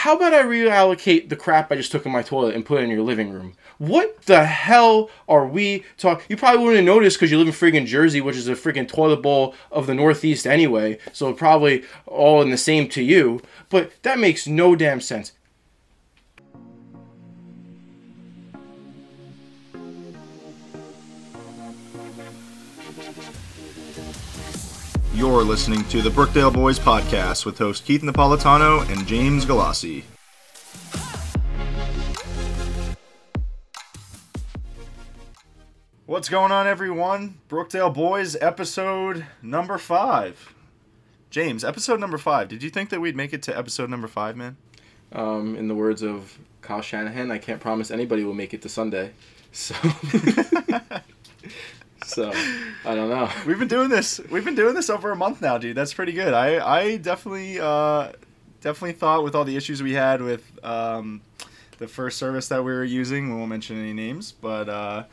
how about I reallocate the crap I just took in my toilet and put it in your living room? What the hell are we talking? You probably wouldn't notice because you live in friggin' Jersey, which is a friggin' toilet bowl of the Northeast anyway, so probably all in the same to you. But that makes no damn sense. You're listening to the Brookdale Boys podcast with host Keith Napolitano and James Galassi. What's going on, everyone? Brookdale Boys episode number five. James, episode number five. Did you think that we'd make it to episode number five, man? Um, in the words of Kyle Shanahan, I can't promise anybody will make it to Sunday. So, so I don't know. We've been doing this. We've been doing this over a month now, dude. That's pretty good. I I definitely uh, definitely thought with all the issues we had with um, the first service that we were using, we won't mention any names, but uh,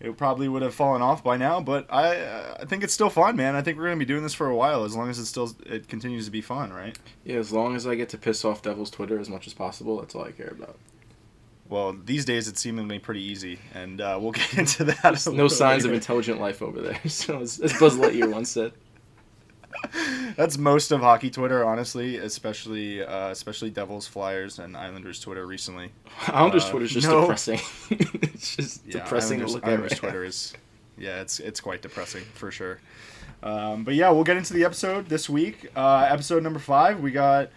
it probably would have fallen off by now. But I I think it's still fun, man. I think we're gonna be doing this for a while as long as it still it continues to be fun, right? Yeah, as long as I get to piss off Devil's Twitter as much as possible, that's all I care about. Well, these days it's seemingly pretty easy, and uh, we'll get into that. a No signs of intelligent life over there. So as, as Buzz Lightyear once said. That's most of hockey Twitter, honestly, especially uh, especially Devils, Flyers, and Islanders Twitter recently. Islanders Uh, Twitter's just no. depressing. it's just Yeah, depressing Islanders, to look Islanders at. right Twitter is, yeah, it's it's quite depressing for sure. Um, but yeah, we'll get into the episode this week. Uh, episode number five. We got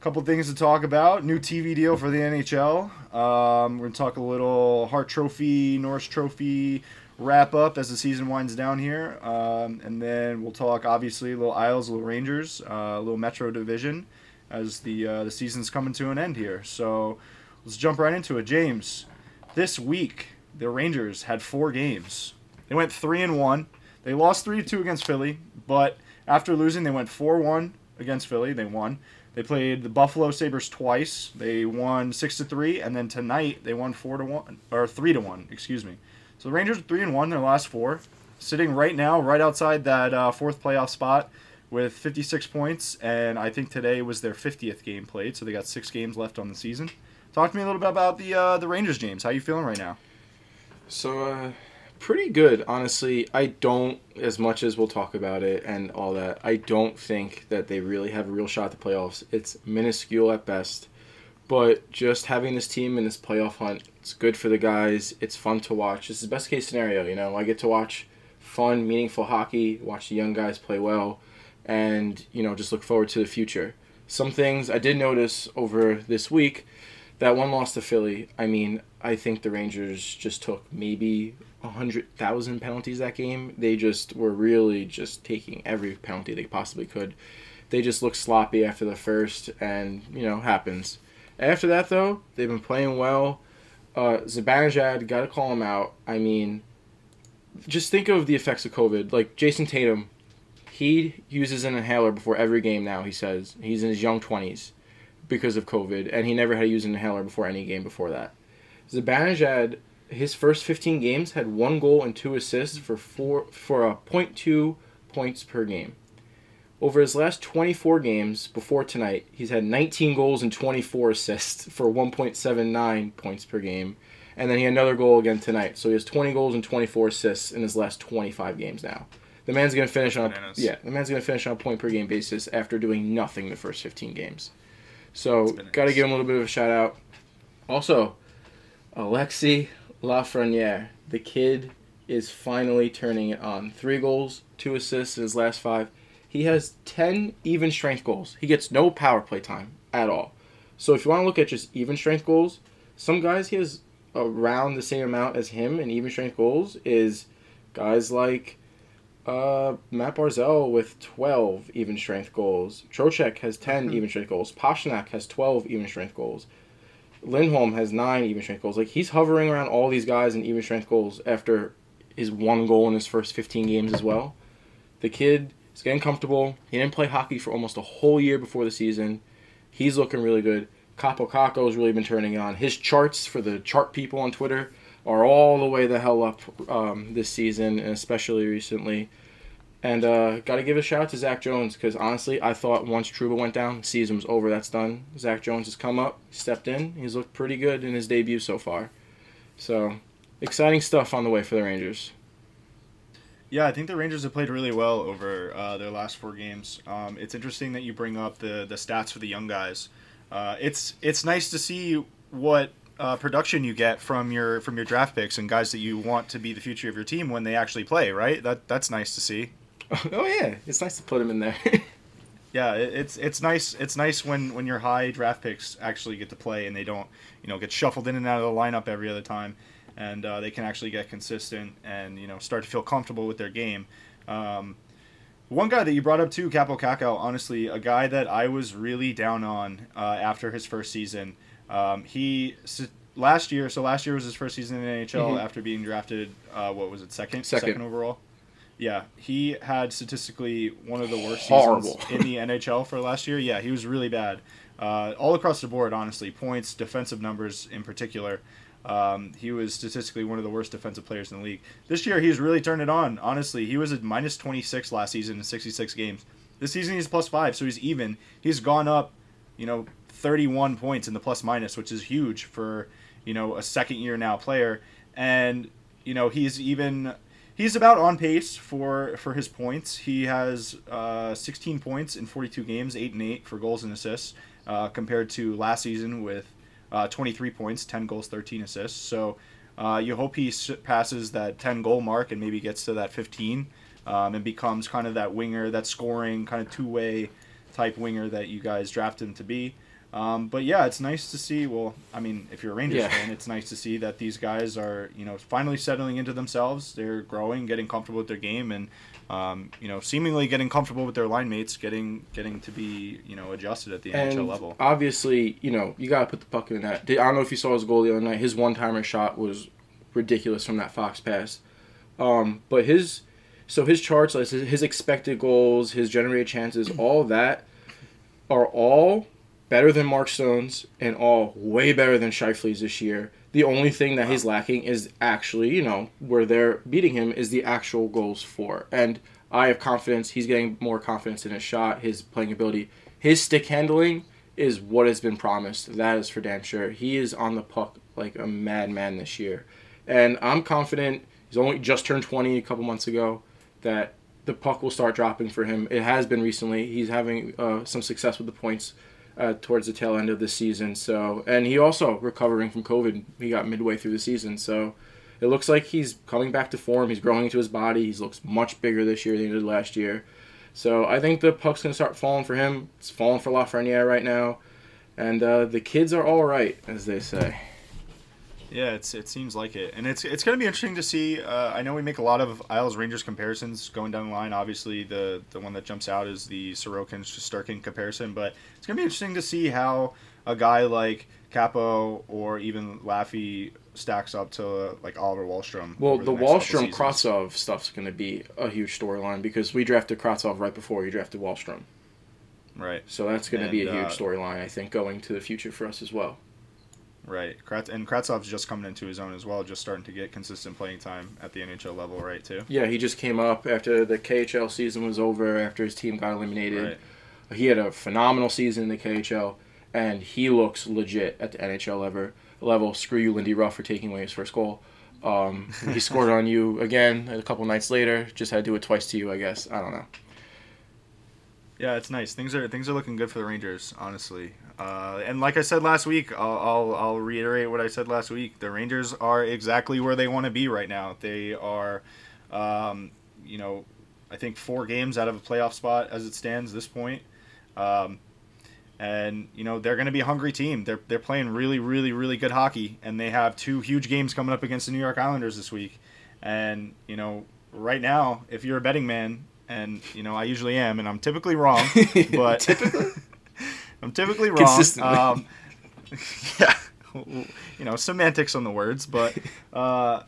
couple things to talk about. New TV deal for the NHL. Um, we're gonna talk a little Hart Trophy, Norris Trophy wrap up as the season winds down here, um, and then we'll talk obviously a little Isles, little Rangers, uh, a little Metro Division as the uh, the season's coming to an end here. So let's jump right into it, James. This week the Rangers had four games. They went three and one. They lost three to two against Philly, but after losing, they went four one against Philly. They won. They played the Buffalo Sabres twice. They won six to three, and then tonight they won four to one or three to one. Excuse me. So the Rangers are three and one their last four, sitting right now right outside that uh, fourth playoff spot with 56 points, and I think today was their 50th game played. So they got six games left on the season. Talk to me a little bit about the uh, the Rangers, James. How you feeling right now? So, uh, pretty good, honestly. I don't, as much as we'll talk about it and all that, I don't think that they really have a real shot at the playoffs. It's minuscule at best. But just having this team in this playoff hunt, it's good for the guys. It's fun to watch. This is the best case scenario, you know. I get to watch fun, meaningful hockey, watch the young guys play well, and, you know, just look forward to the future. Some things I did notice over this week that one loss to Philly, I mean, I think the Rangers just took maybe a hundred thousand penalties that game. They just were really just taking every penalty they possibly could. They just looked sloppy after the first, and you know happens. After that though, they've been playing well. Uh, Zibanejad, gotta call him out. I mean, just think of the effects of COVID. Like Jayson Tatum, he uses an inhaler before every game now. He says he's in his young twenties because of COVID, and he never had to use an inhaler before any game before that. Zibanejad, his first 15 games had one goal and two assists for four for a .2 points per game. Over his last 24 games before tonight, he's had 19 goals and 24 assists for 1.79 points per game, and then he had another goal again tonight. So he has 20 goals and 24 assists in his last 25 games now. The man's gonna finish on Bananas. yeah, the man's gonna finish on a point per game basis after doing nothing the first 15 games. So got to give him a little bit of a shout out. Also, Alexi Lafreniere, the kid is finally turning it on. Three goals, two assists in his last five. He has 10 even strength goals. He gets no power play time at all. So if you want to look at just even strength goals, some guys he has around the same amount as him in even strength goals is guys like uh, Matt Barzal with 12 even strength goals. Trocheck has 10 even strength goals. Pastrnak has 12 even strength goals. Lindholm has 9 even strength goals. Like, he's hovering around all these guys in even strength goals after his one goal in his first 15 games as well. The kid is getting comfortable. He didn't play hockey for almost a whole year before the season. He's looking really good. Kaapo Kakko's really been turning on. His charts for the chart people on Twitter are all the way the hell up um, this season, and especially recently. And uh, got to give a shout out to Zach Jones because honestly, I thought once Trouba went down, the season was over. That's done. Zach Jones has come up, stepped in. He's looked pretty good in his debut so far. So exciting stuff on the way for the Rangers. Yeah, I think the Rangers have played really well over uh, their last four games. Um, it's interesting that you bring up the the stats for the young guys. Uh, it's it's nice to see what uh, production you get from your from your draft picks and guys that you want to be the future of your team when they actually play. Right? That that's nice to see. Oh yeah, it's nice to put him in there. yeah, it, it's it's nice it's nice when when your high draft picks actually get to play and they don't you know get shuffled in and out of the lineup every other time and uh, they can actually get consistent and you know start to feel comfortable with their game. Um, one guy that you brought up too, Kaapo Kakko, honestly, a guy that I was really down on uh, after his first season. Um, he last year, so last year was his first season in the NHL mm-hmm. after being drafted. Uh, what was it, second, second, second overall? Yeah, he had statistically one of the worst Horrible. seasons in the NHL for last year. Yeah, he was really bad, uh, all across the board. Honestly, points, defensive numbers in particular. Um, he was statistically one of the worst defensive players in the league. This year, he's really turned it on. Honestly, he was at minus 26 last season in 66 games. This season, he's plus five, so he's even. He's gone up, you know, 31 points in the plus minus, which is huge for, you know, a second year now player. And, you know, he's even. He's about on pace for, for his points. He has uh, 16 points in 42 games, 8 and 8 for goals and assists, uh, compared to last season with uh, 23 points, 10 goals, 13 assists. So uh, you hope he passes that 10 goal mark and maybe gets to that 15 um, and becomes kind of that winger, that scoring kind of two way type winger that you guys draft him to be. Um, but yeah, it's nice to see. Well, I mean, if you're a Rangers yeah. fan, it's nice to see that these guys are, you know, finally settling into themselves. They're growing, getting comfortable with their game, and um, you know, seemingly getting comfortable with their line mates, getting getting to be, you know, adjusted at the and NHL level. Obviously, you know, you gotta put the puck in that. I don't know if you saw his goal the other night. His one timer shot was ridiculous from that Fox pass. Um, but his so his charts, his expected goals, his generated chances, all that are all better than Mark Stone's and all way better than Scheifele's this year. The only thing that he's lacking is actually, you know, where they're beating him is the actual goals for. And I have confidence. He's getting more confidence in his shot, his playing ability. His stick handling is what has been promised. That is for damn sure. He is on the puck like a madman this year. And I'm confident, he's only just turned 20 a couple months ago, that the puck will start dropping for him. It has been recently. He's having uh, some success with the points uh, towards the tail end of the season. So, and he also recovering from COVID. He got midway through the season, so it looks like he's coming back to form. He's growing into his body. He looks much bigger this year than he did last year. So I think the puck's gonna start falling for him. It's falling for Lafreniere right now, and uh, the kids are all right, as they say. Yeah, it's it seems like it, and it's it's going to be interesting to see. Uh, I know we make a lot of Isles Rangers comparisons going down the line. Obviously, the the one that jumps out is the Sorokin Shesterkin comparison, but it's going to be interesting to see how a guy like Kaapo or even Laffy stacks up to uh, like Oliver Wahlstrom. Well, the, the Wahlstrom Kravtsov stuff's going to be a huge storyline because we drafted Kravtsov right before you drafted Wahlstrom. Right. So that's going to be a huge uh, storyline, I think, going to the future for us as well. Right, Kratz, and Kravtsov's just coming into his own as well, just starting to get consistent playing time at the NHL level, right? Too. Yeah, he just came up after the KHL season was over, after his team got eliminated. Right. He had a phenomenal season in the KHL, and he looks legit at the NHL level. Level. Screw you, Lindy Ruff, for taking away his first goal. Um, he scored on you again a couple nights later. Just had to do it twice to you, I guess. I don't know. Yeah, it's nice. Things are things are looking good for the Rangers, honestly. Uh, and like I said last week, I'll, I'll, I'll reiterate what I said last week. The Rangers are exactly where they want to be right now. They are, um, you know, I think four games out of a playoff spot as it stands this point. Um, and you know they're going to be a hungry team. They're they're playing really really really good hockey, and they have two huge games coming up against the New York Islanders this week. And you know, right now, if you're a betting man, and you know I usually am, and I'm typically wrong, but typically. I'm typically wrong. Consistently. Um, yeah, you know, semantics on the words, but uh,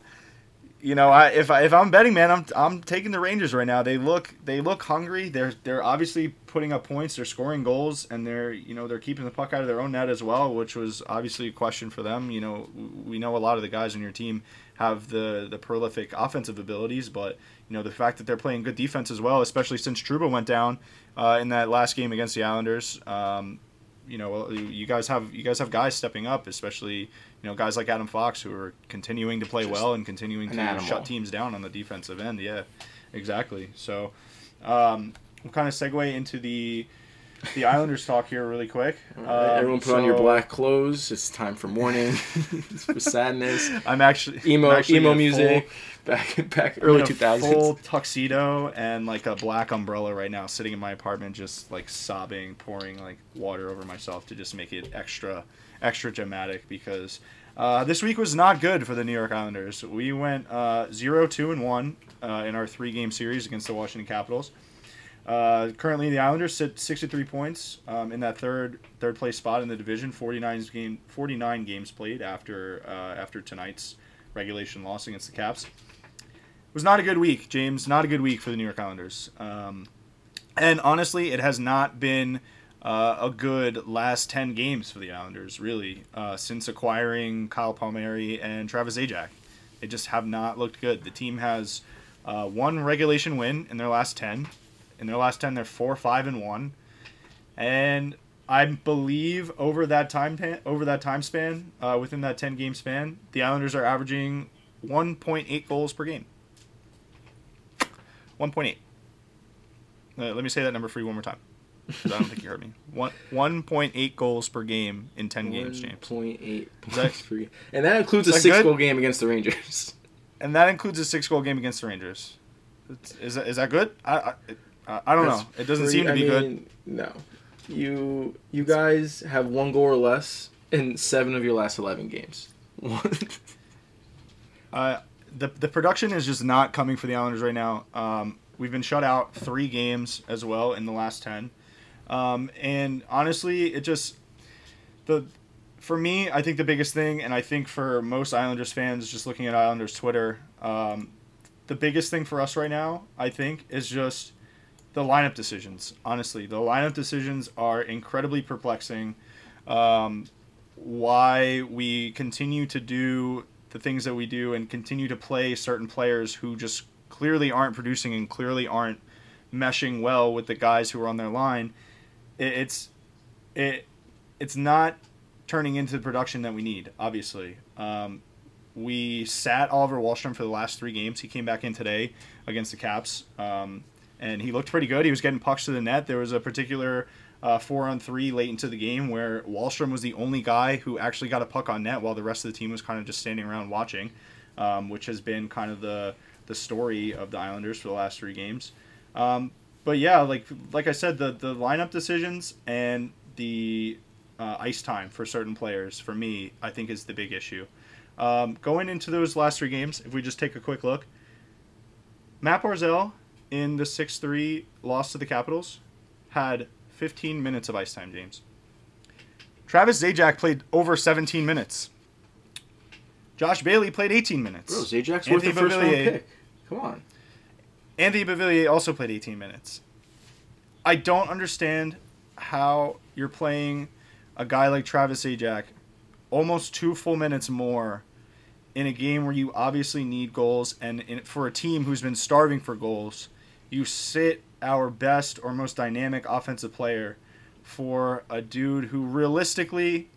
you know, I, if I, if I'm betting, man, I'm I'm taking the Rangers right now. They look they look hungry. They're they're obviously putting up points. They're scoring goals, and they're you know they're keeping the puck out of their own net as well, which was obviously a question for them. You know, we know a lot of the guys on your team have the the prolific offensive abilities, but you know the fact that they're playing good defense as well, especially since Trouba went down uh, in that last game against the Islanders. Um, you know, you guys have you guys have guys stepping up, especially you know guys like Adam Fox who are continuing to play Just well and continuing to animal. shut teams down on the defensive end. Yeah, exactly. So um, we'll kind of segue into the the Islanders talk here really quick. Um, Everyone put so, on your black clothes. It's time for mourning, for sadness. I'm actually emo I'm actually emo music. Full, back back early two thousands. Full tuxedo and like a black umbrella right now, sitting in my apartment, just like sobbing, pouring like water over myself to just make it extra extra dramatic because uh, this week was not good for the New York Islanders. We went uh, 0 2 and 1 uh, in our three game series against the Washington Capitals. Uh, currently, the Islanders sit 63 points um, in that third third place spot in the division. 49 game 49 games played after uh, after tonight's regulation loss against the Caps. It was not a good week, James. Not a good week for the New York Islanders. Um, and honestly, it has not been uh, a good last 10 games for the Islanders, really, uh, since acquiring Kyle Palmieri and Travis Zajac. They just have not looked good. The team has uh, one regulation win in their last 10. In their last 10, they're 4 5 and 1. And I believe over that time pan, over that time span, uh, within that 10 game span, the Islanders are averaging 1.8 goals per game. 1.8. Uh, let me say that number for you one more time. I don't think you heard me. One one point eight goals per game in ten 1. games, James. Point eight points per game, and that includes a six good? goal game against the Rangers. And that includes a six goal game against the Rangers. Is that, is that good? I I, I don't That's know. It doesn't pretty, seem to be I mean, good. No, you you guys have one goal or less in seven of your last eleven games. uh, the the production is just not coming for the Islanders right now. Um, we've been shut out three games as well in the last ten. Um, and honestly, it just the for me, I think the biggest thing, and I think for most Islanders fans, just looking at Islanders Twitter, um, the biggest thing for us right now, I think, is just the lineup decisions. Honestly, the lineup decisions are incredibly perplexing. Um, why we continue to do the things that we do and continue to play certain players who just clearly aren't producing and clearly aren't meshing well with the guys who are on their line it, it's it it's not turning into the production that we need. Obviously, um, we sat Oliver Wahlstrom for the last three games. He came back in today against the Caps, um, and he looked pretty good. He was getting pucks to the net. There was a particular uh, four on three late into the game where Wahlstrom was the only guy who actually got a puck on net, while the rest of the team was kind of just standing around watching, um, which has been kind of the the story of the Islanders for the last three games. Um, but yeah, like like I said, the the lineup decisions and the uh, ice time for certain players for me, I think is the big issue. Um, going into those last three games, if we just take a quick look, Matt Barzal in the six three loss to the Capitals had 15 minutes of ice time. James. Travis Zajac played over 17 minutes. Josh Bailey played 18 minutes. Bro, Zajac's worth the first round pick. Come on. Anthony Beauvillier also played 18 minutes. I don't understand how you're playing a guy like Travis Zajac almost two full minutes more in a game where you obviously need goals, and in, for a team who's been starving for goals, you sit our best or most dynamic offensive player for a dude who realistically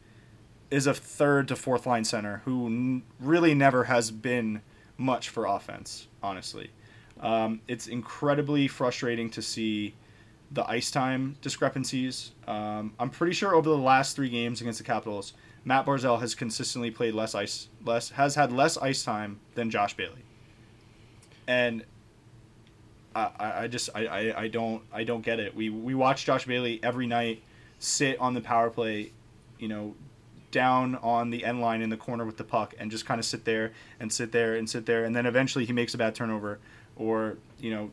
is a third to fourth line center who n- really never has been much for offense, honestly. Um, it's incredibly frustrating to see the ice time discrepancies. Um, I'm pretty sure over the last three games against the Capitals, Matt Barzal has consistently played less ice, less has had less ice time than Josh Bailey. And I, I just I, I, I don't I don't get it. We we watch Josh Bailey every night sit on the power play, you know, down on the end line in the corner with the puck and just kind of sit there and sit there and sit there and then eventually he makes a bad turnover or you know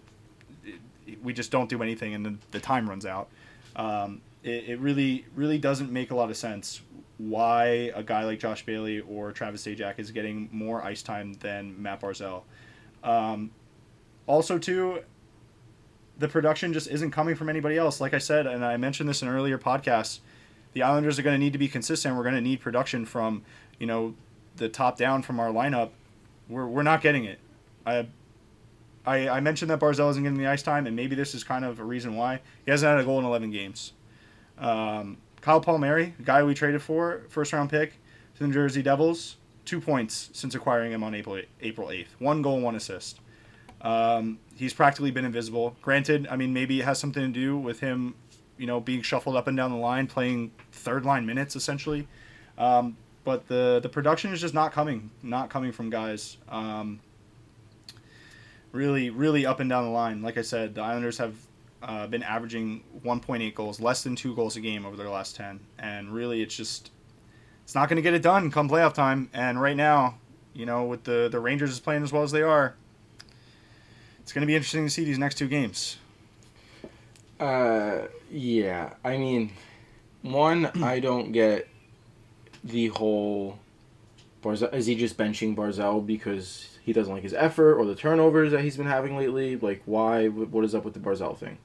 we just don't do anything and the, the time runs out. Um, it, it really really doesn't make a lot of sense why a guy like Josh Bailey or Travis Zajac is getting more ice time than Matt Barzal. Um, also, too, the production just isn't coming from anybody else. Like I said, and I mentioned this in earlier podcasts, the Islanders are going to need to be consistent. We're going to need production from, you know, the top down from our lineup. We're, we're not getting it. I, I, I mentioned that Barzal isn't getting the ice time, and maybe this is kind of a reason why. He hasn't had a goal in 11 games. Um, Kyle Palmieri, the guy we traded for, first round pick to the new Jersey Devils, two points since acquiring him on April, April 8th. One goal, one assist. Um, he's practically been invisible. Granted, I mean, maybe it has something to do with him, you know, being shuffled up and down the line, playing third line minutes essentially. Um, but the the production is just not coming, not coming from guys. Um, really, really up and down the line. Like I said, the Islanders have uh, been averaging 1.8 goals, less than two goals a game over their last 10, and really, it's just it's not going to get it done come playoff time. And right now, you know, with the the Rangers playing as well as they are, it's going to be interesting to see these next two games. Uh, yeah. I mean, one, I don't get the whole. Barzal, is he just benching Barzal because he doesn't like his effort or the turnovers that he's been having lately? Like, why? What is up with the Barzal thing?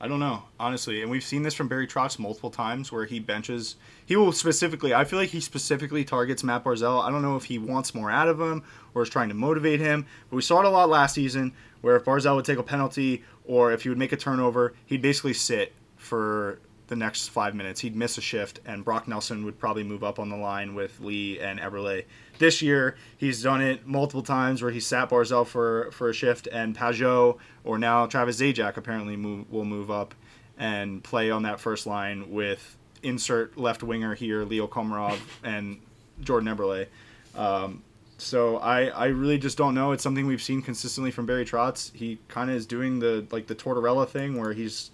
I don't know, honestly. And we've seen this from Barry Trotz multiple times where he benches. He will specifically, I feel like he specifically targets Matt Barzal. I don't know if he wants more out of him or is trying to motivate him. But we saw it a lot last season where if Barzal would take a penalty or if he would make a turnover, he'd basically sit for the next five minutes. He'd miss a shift, and Brock Nelson would probably move up on the line with Lee and Eberle. This year, he's done it multiple times where he sat Barzal for, for a shift, and Pageau or now Travis Zajac apparently move, will move up and play on that first line with insert left winger here, Leo Komarov and Jordan Eberle. Um, so I, I really just don't know. It's something we've seen consistently from Barry Trotz. He kind of is doing the like the Tortorella thing where he's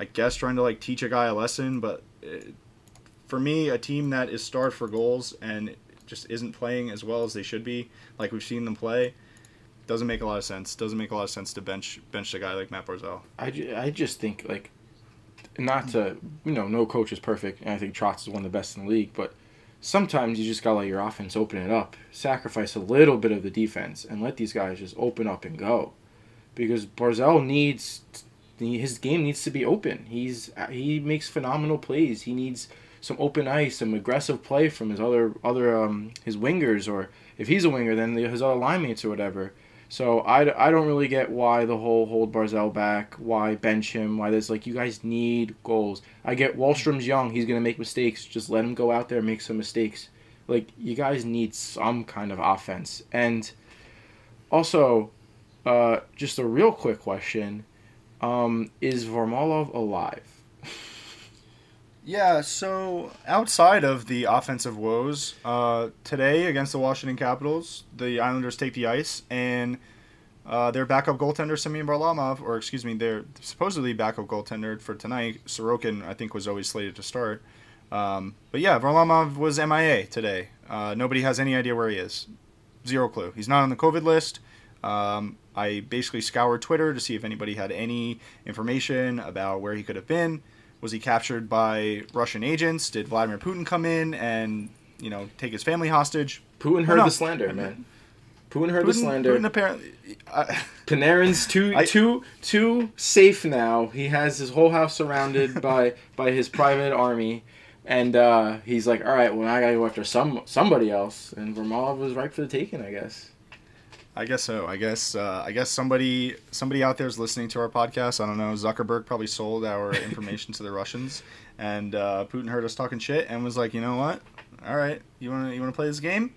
I guess trying to like teach a guy a lesson, but it, uh, for me, a team that is starved for goals and just isn't playing as well as they should be, like we've seen them play, doesn't make a lot of sense. Doesn't make a lot of sense to bench bench a guy like Matt Barzal. I, ju- I just think like not to you know no coach is perfect, and I think Trotz is one of the best in the league, but sometimes you just gotta let your offense open it up, sacrifice a little bit of the defense, and let these guys just open up and go, because Barzal needs his game needs to be open. He's he makes phenomenal plays. He needs some open ice, some aggressive play from his other other um, his wingers, or if he's a winger, then his other line mates or whatever. So I, I don't really get why the whole hold Barzal back, why bench him, why there's like you guys need goals. I get Wahlstrom's young, he's gonna make mistakes. Just let him go out there and make some mistakes. Like you guys need some kind of offense. And also, uh, just a real quick question um, is Varlamov alive? yeah, so outside of the offensive woes, uh, today against the Washington Capitals, the Islanders take the ice and uh, their backup goaltender Semyon Varlamov, or excuse me, their supposedly backup goaltender for tonight, Sorokin, I think was always slated to start. Um, but yeah, Varlamov was MIA today. Uh, nobody has any idea where he is. Zero clue. He's not on the COVID list. Um, I basically scoured Twitter to see if anybody had any information about where he could have been. Was he captured by Russian agents? Did Vladimir Putin come in and you know take his family hostage? Putin heard the slander, man. Putin heard Putin, the slander. Putin apparently. Uh, Panarin's too I, too too safe now. He has his whole house surrounded by by his private army, and uh, he's like, all right, well, I gotta go after some somebody else. And Varlamov was right for the taking, I guess. I guess so. I guess uh, I guess somebody somebody out there is listening to our podcast. I don't know. Zuckerberg probably sold our information to the Russians, and uh, Putin heard us talking shit and was like, you know what? All right, you want to you want to play this game?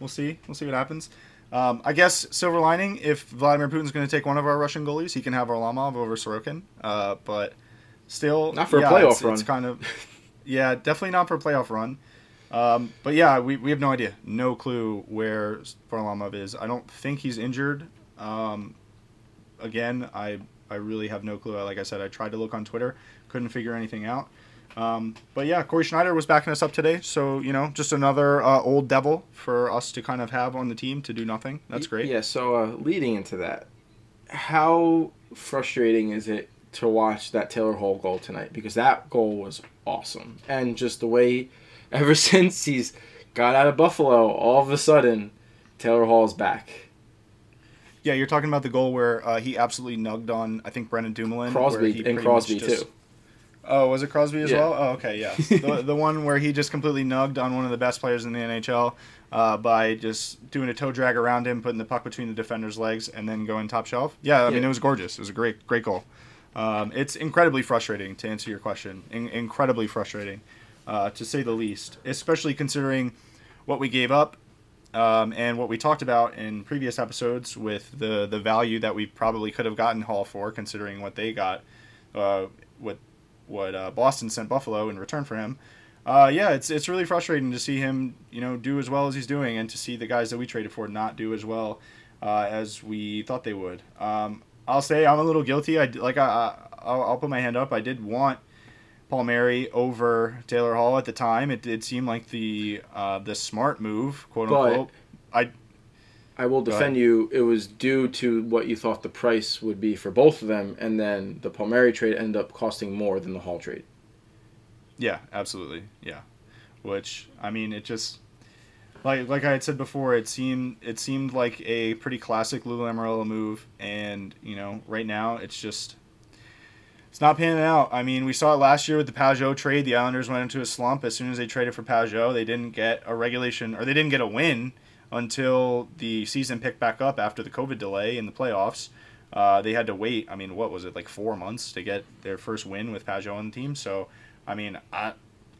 We'll see. We'll see what happens. Um, I guess silver lining if Vladimir Putin's going to take one of our Russian goalies, he can have Varlamov over Sorokin. Uh, but still, not for yeah, a playoff it's, run. It's kind of yeah, definitely not for a playoff run. Um, but yeah, we, we have no idea, no clue where Varlamov is. I don't think he's injured. Um, again, I I really have no clue. Like I said, I tried to look on Twitter, couldn't figure anything out. Um, but yeah, Cory Schneider was backing us up today, so you know, just another uh, old devil for us to kind of have on the team to do nothing. That's great. Yeah. So uh, leading into that, how frustrating is it to watch that Taylor Hall goal tonight? Because that goal was awesome, and just the way ever since he's got out of Buffalo, all of a sudden, Taylor Hall's back. Yeah, you're talking about the goal where uh, he absolutely nugged on, I think, Brendan Dumoulin. Crosby and Crosby just, too. Oh, was it Crosby as yeah. well? Oh, okay, yeah. the, the one where he just completely nugged on one of the best players in the NHL uh, by just doing a toe drag around him, putting the puck between the defender's legs, and then going top shelf. Yeah, I yeah. mean, it was gorgeous. It was a great, great goal. Um, it's incredibly frustrating to answer your question. In- incredibly frustrating, uh, to say the least, especially considering what we gave up um, and what we talked about in previous episodes with the the value that we probably could have gotten Hall for, considering what they got, uh, what what uh, Boston sent Buffalo in return for him. Uh, yeah, it's it's really frustrating to see him, you know, do as well as he's doing, and to see the guys that we traded for not do as well uh, as we thought they would. Um, I'll say I'm a little guilty. I like I, I will put my hand up. I did want Palmieri over Taylor Hall at the time. It did seem like the uh, the smart move, quote unquote. I I will defend you. It was due to what you thought the price would be for both of them, and then the Palmieri trade ended up costing more than the Hall trade. Yeah, absolutely. Yeah, which I mean, it just like like I had said before, it seemed it seemed like a pretty classic Lou Lamoriello move, and you know, right now it's just it's not panning out. I mean, we saw it last year with the Pageau trade. The Islanders went into a slump as soon as they traded for Pageau. They didn't get a regulation or they didn't get a win until the season picked back up after the COVID delay in the playoffs. Uh, they had to wait. I mean, what was it like four months to get their first win with Pageau on the team? So, I mean, I,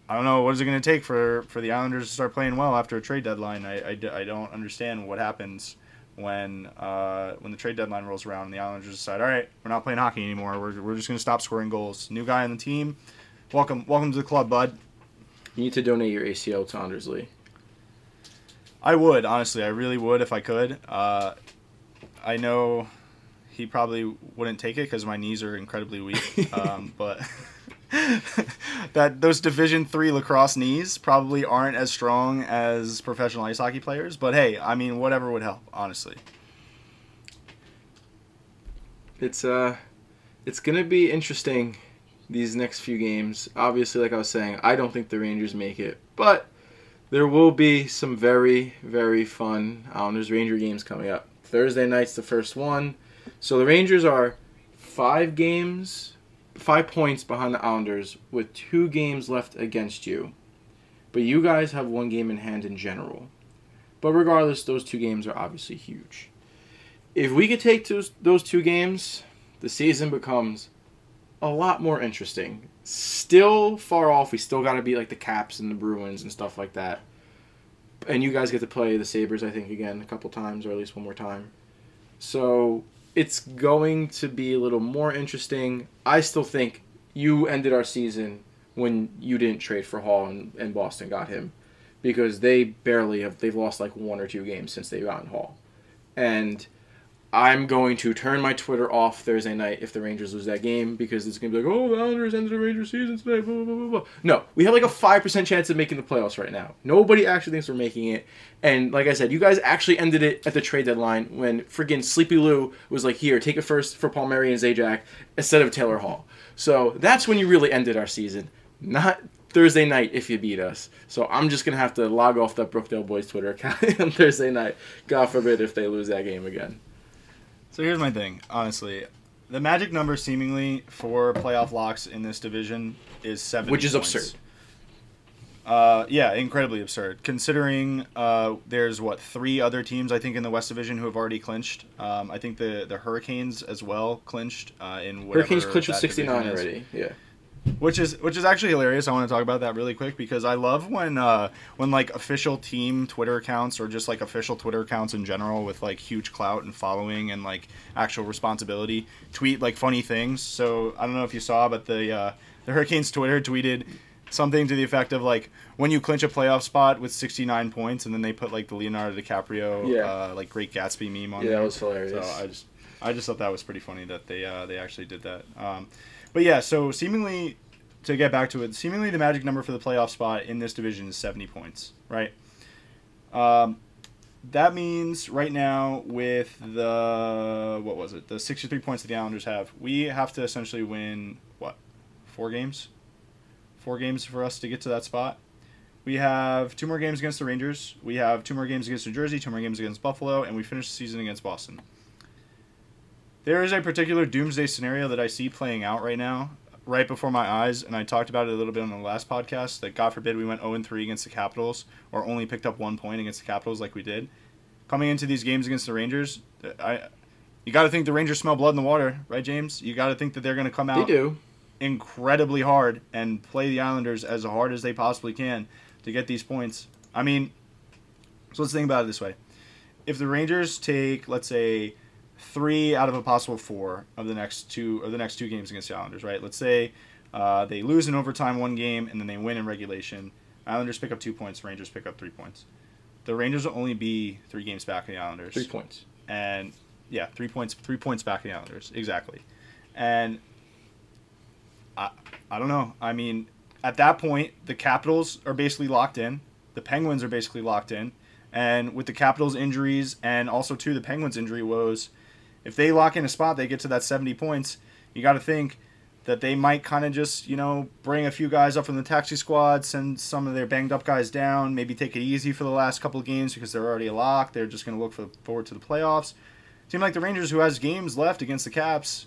I don't know what is it going to take for for the Islanders to start playing well after a trade deadline. I, I, I don't understand what happens when uh, when the trade deadline rolls around and the Islanders decide, all right, we're not playing hockey anymore. We're, we're just going to stop scoring goals. New guy on the team. Welcome welcome to the club, bud. You need to donate your ACL to Anders Lee. I would honestly, I really would if I could. Uh, I know he probably wouldn't take it because my knees are incredibly weak. um, but that those Division three lacrosse knees probably aren't as strong as professional ice hockey players. But hey, I mean, whatever would help, honestly. It's uh, it's gonna be interesting these next few games. Obviously, like I was saying, I don't think the Rangers make it, but there will be some very very fun Islanders Ranger games coming up. Thursday night's the first one, so the Rangers are five games five points behind the Islanders with two games left against you. But you guys have one game in hand in general. But regardless, those two games are obviously huge. If we could take those, those two games, the season becomes a lot more interesting. Still far off. We still got to beat like the Caps and the Bruins and stuff like that. And you guys get to play the Sabres, I think, again a couple times or at least one more time. So it's going to be a little more interesting. I still think you ended our season when you didn't trade for Hall and, and Boston got him because they barely have they've lost like one or two games since they've gotten Hall. And I'm going to turn my Twitter off Thursday night if the Rangers lose that game because it's going to be like, oh, the Islanders ended the Rangers season today, blah, blah, blah, blah. No, we have like a 5% chance of making the playoffs right now. Nobody actually thinks we're making it. And like I said, you guys actually ended it at the trade deadline when friggin' Sleepy Lou was like, here, take it first for Palmieri and Zajac instead of Taylor Hall. So that's when you really ended our season, not Thursday night if you beat us. So I'm just gonna have to log off that Brookdale Boys Twitter account on Thursday night. God forbid if they lose that game again. So here's my thing, honestly. The magic number seemingly for playoff locks in this division is seven, which is points. absurd. Uh, yeah, incredibly absurd. Considering uh, there's what three other teams I think in the West Division who have already clinched. Um, I think the the Hurricanes as well clinched uh, in Hurricanes clinched with 69 already. Yeah which is which is actually hilarious. I want to talk about that really quick because I love when uh, when like official team Twitter accounts or just like official Twitter accounts in general with like huge clout and following and like actual responsibility tweet like funny things. So I don't know if you saw, but the uh, the Hurricanes Twitter tweeted something to the effect of like when you clinch a playoff spot with 69 points and then they put like the Leonardo DiCaprio yeah. uh, like Great Gatsby meme on yeah, there. that was hilarious. So I just I just thought that was pretty funny that they uh, they actually did that. Um, but yeah, so seemingly to get back to it, seemingly the magic number for the playoff spot in this division is 70 points, right? Um, that means right now with the what was it the 63 points that the islanders have we have to essentially win what four games four games for us to get to that spot we have two more games against the Rangers. We have two more games against New Jersey, two more games against Buffalo, and we finish the season against Boston. There is a particular doomsday scenario that I see playing out right now, right before my eyes, and I talked about it a little bit on the last podcast. That God forbid we went 0 3 against the Capitals, or only picked up one point against the Capitals like we did. Coming into these games against the Rangers, I, you got to think the Rangers smell blood in the water, right, James? You got to think that they're going to come out They do. incredibly hard and play the Islanders as hard as they possibly can to get these points. I mean, so let's think about it this way: if the Rangers take, let's say, three out of a possible four of the next two of the next two games against the Islanders, right? Let's say uh, they lose in overtime one game and then they win in regulation. Islanders pick up two points. Rangers pick up three points. The Rangers will only be three games back of the Islanders Three points. and yeah, three points, three points back in the Islanders, exactly. And I, I don't know. I mean, at that point, the Capitals are basically locked in. The Penguins are basically locked in, and with the Capitals' injuries and also too the Penguins' injury woes, if they lock in a spot, they get to that seventy points. You got to think that they might kind of just you know bring a few guys up from the taxi squad, send some of their banged up guys down, maybe take it easy for the last couple of games because they're already locked. They're just going to look for, forward to the playoffs. Seem like the Rangers, who has games left against the Caps,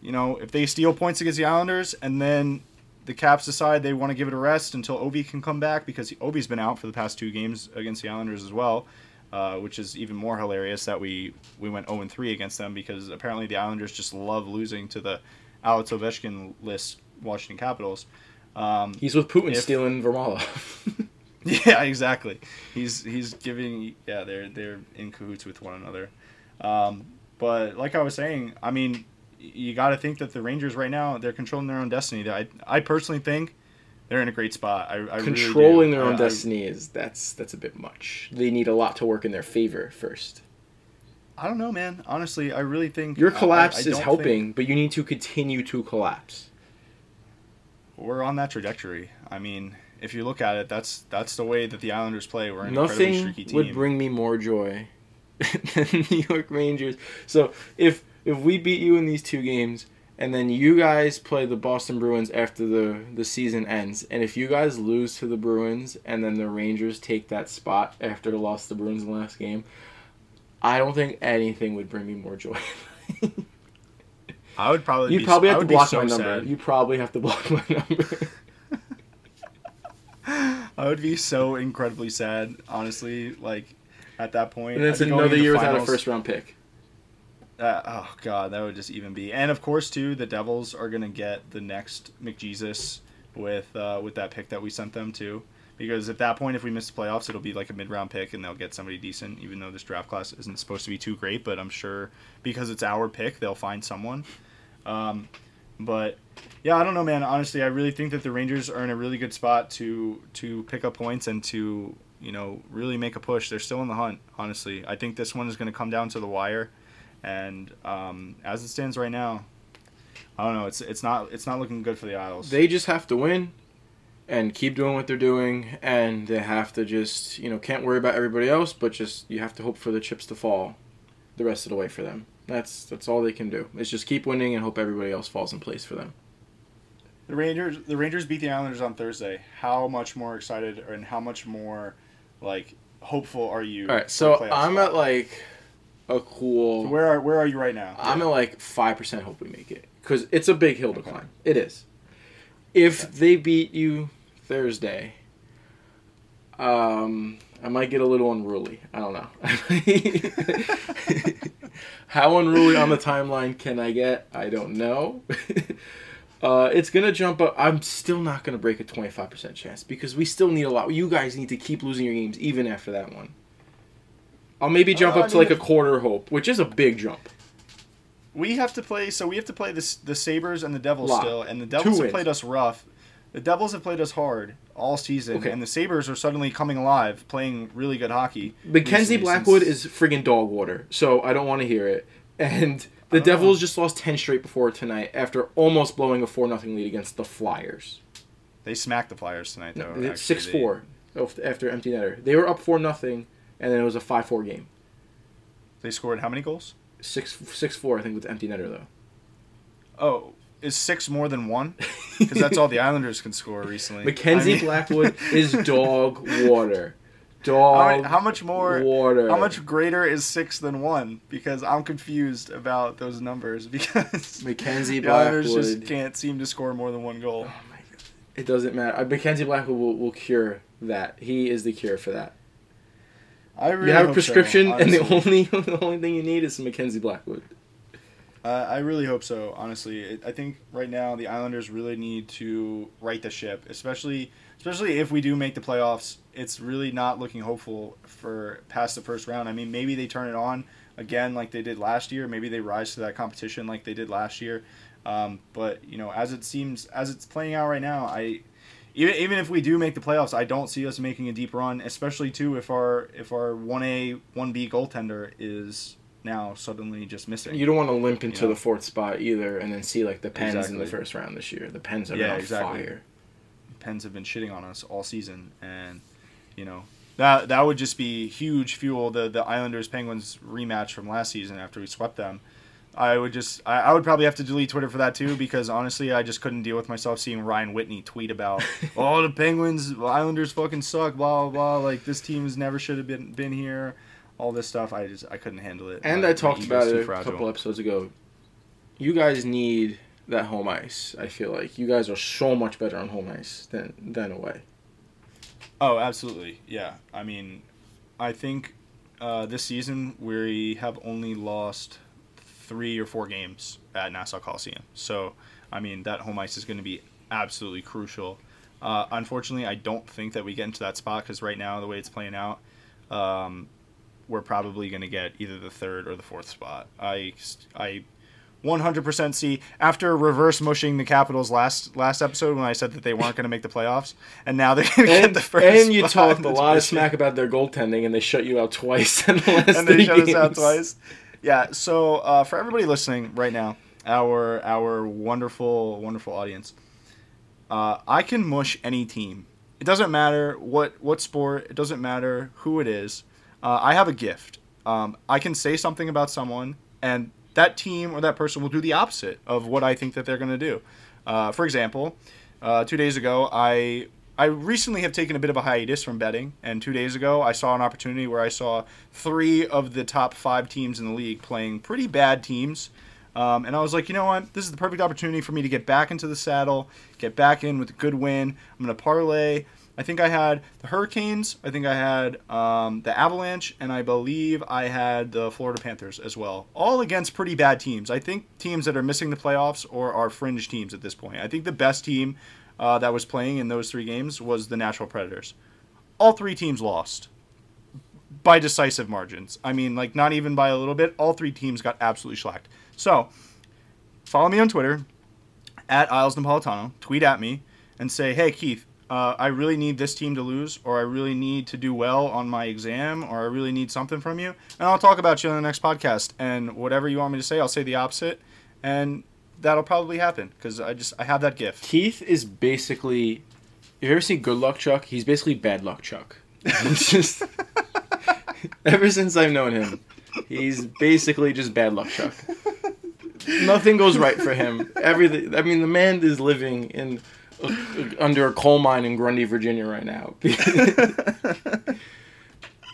you know, if they steal points against the Islanders and then the Caps decide they want to give it a rest until Ovi can come back because Ovi's been out for the past two games against the Islanders as well, uh, which is even more hilarious that we we went 0 3 against them because apparently the Islanders just love losing to the Alex Ovechkin list Washington Capitals. Um, He's with Putin If- stealing Vermala. yeah, exactly. He's he's giving yeah they're they're in cahoots with one another. Um, but like I was saying, I mean, you got to think that the Rangers right now they're controlling their own destiny. I I personally think they're in a great spot. I, I really. Controlling their own I- I- destiny is that's that's a bit much. They need a lot to work in their favor first. I, don't know, man. Honestly, I really think Your uh, collapse I is don't think helping, but you need to continue to collapse. We're on that trajectory. I mean, if you look at it, that's that's the way that the Islanders play. We're an incredibly Nothing streaky team. would bring me more joy than New York Rangers. So if if we beat you in these two games, and then you guys play the Boston Bruins after the the season ends, and if you guys lose to the Bruins, and then the Rangers take that spot after the loss to the Bruins in the last game, I don't think anything would bring me more joy. I would probably. You'd probably have to block so my number. You probably have to block my number. I would be so incredibly sad, honestly. Like at that point, and it's I'd be going another into year without a first round pick. Uh, oh god, that would just even be. And of course, too, the Devils are gonna get the next McJesus with uh, with that pick that we sent them to. Because at that point, if we miss the playoffs, it'll be like a mid round pick, and they'll get somebody decent. Even though this draft class isn't supposed to be too great, but I'm sure because it's our pick, they'll find someone. Um, but yeah, I don't know, man. Honestly, I really think that the Rangers are in a really good spot to to pick up points and to you know really make a push. They're still in the hunt. Honestly, I think this one is to come down to the wire. And um, as it stands right now, I don't know. It's it's not it's not looking good for the Isles. They just have to win and keep doing what they're doing and they have to just, you know, can't worry about everybody else, but just you have to hope for the chips to fall the rest of the way for them. That's that's all they can do. Is just keep winning and hope everybody else falls in place for them. the Rangers the Rangers beat the Islanders on Thursday. How much more excited and how much more like hopeful are you? All right, so I'm spot? at like a cool So where are where are you right now? I'm at like 5% hope we make it cuz it's a big hill to climb. It is. If Okay. they beat you Thursday, um I might get a little unruly. I don't know. How unruly on the timeline can I get? I don't know. uh, it's gonna jump up. I'm still not gonna break a 25% chance because we still need a lot. You guys need to keep losing your games even after that one. I'll maybe jump Uh, I up to mean, like a quarter hope, which is a big jump. we have to play. So we have to play this the Sabres and the Devils Lot. still, and the Devils have wins. played us rough. The Devils have played us hard all season, Okay. and the Sabres are suddenly coming alive, playing really good hockey. Mackenzie Blackwood since- is friggin' dog water, so I don't want to hear it. And the I don't Devils just lost 10 straight before tonight after almost blowing a 4 0 lead against the Flyers. They smacked the Flyers tonight, though. It's actually. six four after empty netter. They were up four nothing, and then it was a five four game. They, scored how many goals? Six six four I think with empty netter though. Oh, is six more than one? Because that's all the Islanders can score recently. Mackenzie I mean, Blackwood is dog water. Dog How, many- how much more? water. How much greater is six than one? Because I'm confused about those numbers. Because Mackenzie the Islanders Blackwood. just can't seem to score more than one goal. Oh my god. It doesn't matter. Uh, Mackenzie Blackwood will, will cure that. He is the cure for that. I really you have a prescription, so, and the only the only thing you need is Mackenzie Blackwood. Uh, I really hope so. Honestly, It- I think right now the Islanders really need to right the ship, especially especially if we do make the playoffs. It's really not looking hopeful for past the first round. I mean, maybe they turn it on again like they did last year. Maybe they rise to that competition like they did last year. Um, but you know, as it seems, as it's playing out right now, I even even if we do make the playoffs, I don't see us making a deep run. Especially too if our if our one A one B goaltender is now suddenly just missing. You don't want to limp into Yeah. the fourth spot either, and then see like the Pens in the first round this year. The Pens have Yeah, on exactly. fire. Pens have been shitting on us all season, and you know that that would just be huge fuel. The the Islanders Penguins rematch from last season after we swept them. I would just I, I would probably have to delete Twitter for that too because honestly I just couldn't deal with myself seeing Ryan Whitney tweet about oh the Penguins Islanders fucking suck blah blah blah like this team has never should have been been here all this stuff I just I couldn't handle it And My- I talked about it a fragile. couple episodes ago. You guys need that home ice. I feel like you guys are so much better on home ice than than away. Oh, absolutely. Yeah. I mean, I think uh, this season we have only lost three or four games at Nassau Coliseum. So, I mean, that home ice is going to be absolutely crucial. Uh, unfortunately, I don't think that we get into that spot because right now, the way it's playing out, um, we're probably going to get either the third or the fourth spot. I, I 100% see after reverse mushing the Capitals last last episode when I said that they weren't going to make the playoffs, and now they're going to get the first. and you talked a lot of smack about their goaltending, and they shut you out twice in the last and they three shut us out twice. Yeah. So uh, for everybody listening right now, our our wonderful wonderful audience, uh, I can mush any team. It doesn't matter what what sport. It doesn't matter who it is. Uh, I have a gift. Um, I can say something about someone, and that team or that person will do the opposite of what I think that they're going to do. Uh, for example, uh, two days ago, I I recently have taken a bit of a hiatus from betting, and two days ago, I saw an opportunity where I saw three of the top five teams in the league playing pretty bad teams. Um, and I was like, you know what? This is the perfect opportunity for me to get back into the saddle, get back in with a good win. I'm going to parlay. I think I had the Hurricanes, I think I had um, the Avalanche, and I believe I had the Florida Panthers as well. All against pretty bad teams. I think teams that are missing the playoffs or are fringe teams at this point. I think the best team uh, that was playing in those three games was the Nashville Predators. All three teams lost by decisive margins. I mean, like not even by a little bit. All three teams got absolutely slacked. So, follow me on Twitter at Isles Napolitano. Tweet at me and say, "Hey Keith, uh, I really need this team to lose, or I really need to do well on my exam, or I really need something from you." And I'll talk about you on the next podcast. And whatever you want me to say, I'll say the opposite, and that'll probably happen because I just I have that gift. Keith is basically. If you ever seen Good Luck Chuck, he's basically Bad Luck Chuck. He's just. ever since I've known him, he's basically just Bad Luck Chuck. Nothing goes right for him. Everything. I mean, the man is living in uh, under a coal mine in Grundy, Virginia, right now.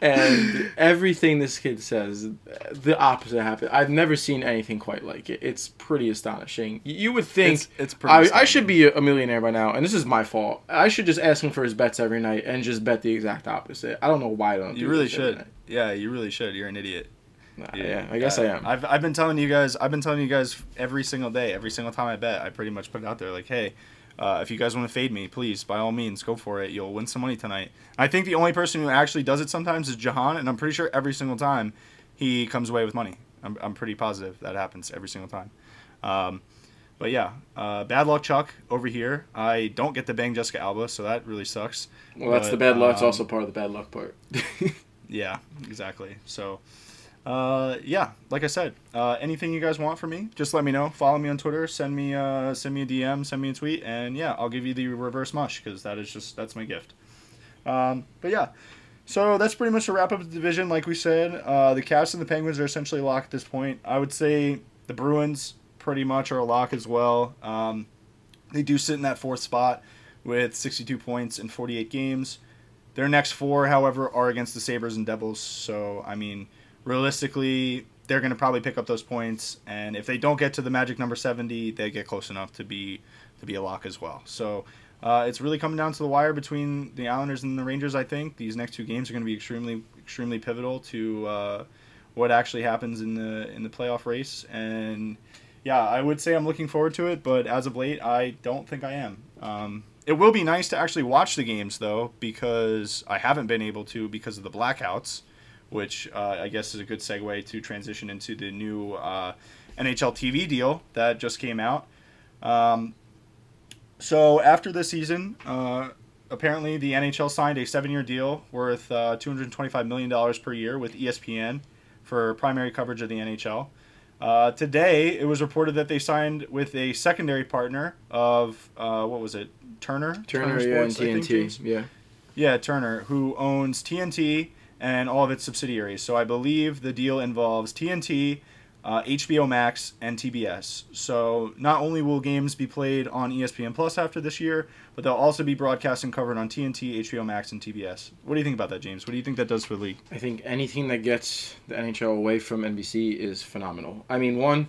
and everything this kid says, the opposite happened. I've never seen anything quite like it. It's pretty astonishing. You would think It's- it's pretty I, I should be a millionaire by now, and this is my fault. I should just ask him for his bets every night and just bet the exact opposite. I don't know why I don't. You do really should. Yeah, you really should. You're an idiot. Nah, yeah, I guess uh, I am. I've, I've been telling you guys. I've been telling you guys every single day, every single time I bet. I pretty much put it out there like, hey, uh, if you guys want to fade me, please, by all means, go for it. You'll win some money tonight. I think the only person who actually does it sometimes is Jahan, and I'm pretty sure every single time he comes away with money. I'm, I'm pretty positive that happens every single time. Um, but yeah, uh, bad luck, Chuck, over here. I don't get to bang Jessica Alba, so that really sucks. well, that's the bad luck. It's um, also part of the bad luck part. Yeah, exactly. So, uh, yeah, like I said, uh, anything you guys want from me, just let me know. Follow me on Twitter. Send me, uh, send me a DM. Send me a tweet, and yeah, I'll give you the reverse mush because that is just that's my gift. Um, but yeah, so that's pretty much a wrap up of the division. Like we said, uh, the Caps and the Penguins are essentially locked at this point. I would say the Bruins pretty much are a lock as well. Um, they do sit in that fourth spot with 62 points in 48 games. Their next four, however, are against the Sabres and Devils. So, I mean, realistically, they're going to probably pick up those points. And if they don't get to the magic number 70, they get close enough to be to be a lock as well. So, uh, it's really coming down to the wire between the Islanders and the Rangers. I think these next two games are going to be extremely extremely pivotal to uh, what actually happens in the in the playoff race. And yeah, I would say I'm looking forward to it, but as of late, I don't think I am. Um, it will be nice to actually watch the games though, because I haven't been able to because of the blackouts, which uh, I guess is a good segue to transition into the new uh, NHL TV deal that just came out. Um, so after the season, uh, apparently the NHL signed a seven-year deal worth uh, 225 million dollars per year with ESPN for primary coverage of the NHL. Uh, today, it was reported that they signed with a secondary partner of uh, what was it, Turner? Turner, yeah, and TNT, yeah. Yeah, Turner, who owns TNT and all of its subsidiaries. So I believe the deal involves TNT, uh, HBO Max, and TBS. So not only will games be played on ESPN Plus after this year, but they'll also be broadcast and covered on TNT, HBO Max, and TBS. What do you think about that, James? What do you think that does for the league? I think anything that gets the NHL away from NBC is phenomenal. I mean, one,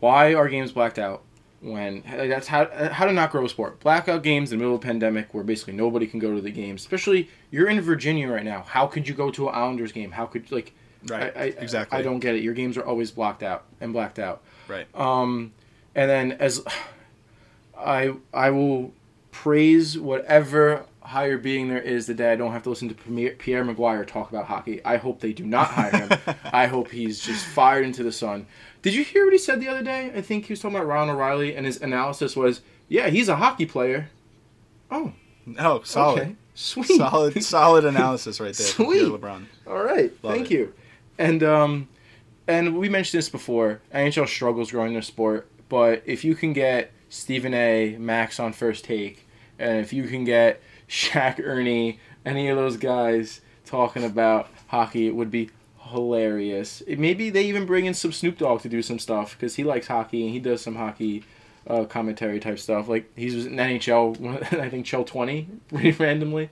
why are games blacked out? When that's how how to not grow a sport. Blackout games in the middle of a pandemic where basically nobody can go to the games. Especially you're in Virginia right now. How could you go to an Islanders game? How could like Right. I, I, exactly. I don't get it. Your games are always blocked out and blacked out. Right. Um, and then as I I will praise whatever higher being there is the day I don't have to listen to Pierre, Pierre McGuire talk about hockey. I hope they do not hire him. I hope he's just fired into the sun. Did you hear what he said the other day? I think he was talking about Ron O'Reilly, and his analysis was, "Yeah, he's a hockey player." Oh, Oh, solid. okay, sweet, Solid, solid analysis right there. Sweet. LeBron. All right, Love thank it. you. And um, and we mentioned this before. NHL struggles growing their sport, but if you can get Stephen A. Max on first take, and if you can get Shaq, Ernie, any of those guys talking about hockey, it would be hilarious. It, maybe they even bring in some Snoop Dogg to do some stuff because he likes hockey and he does some hockey uh, commentary type stuff. Like he's in NHL, I think Chell twenty, pretty randomly.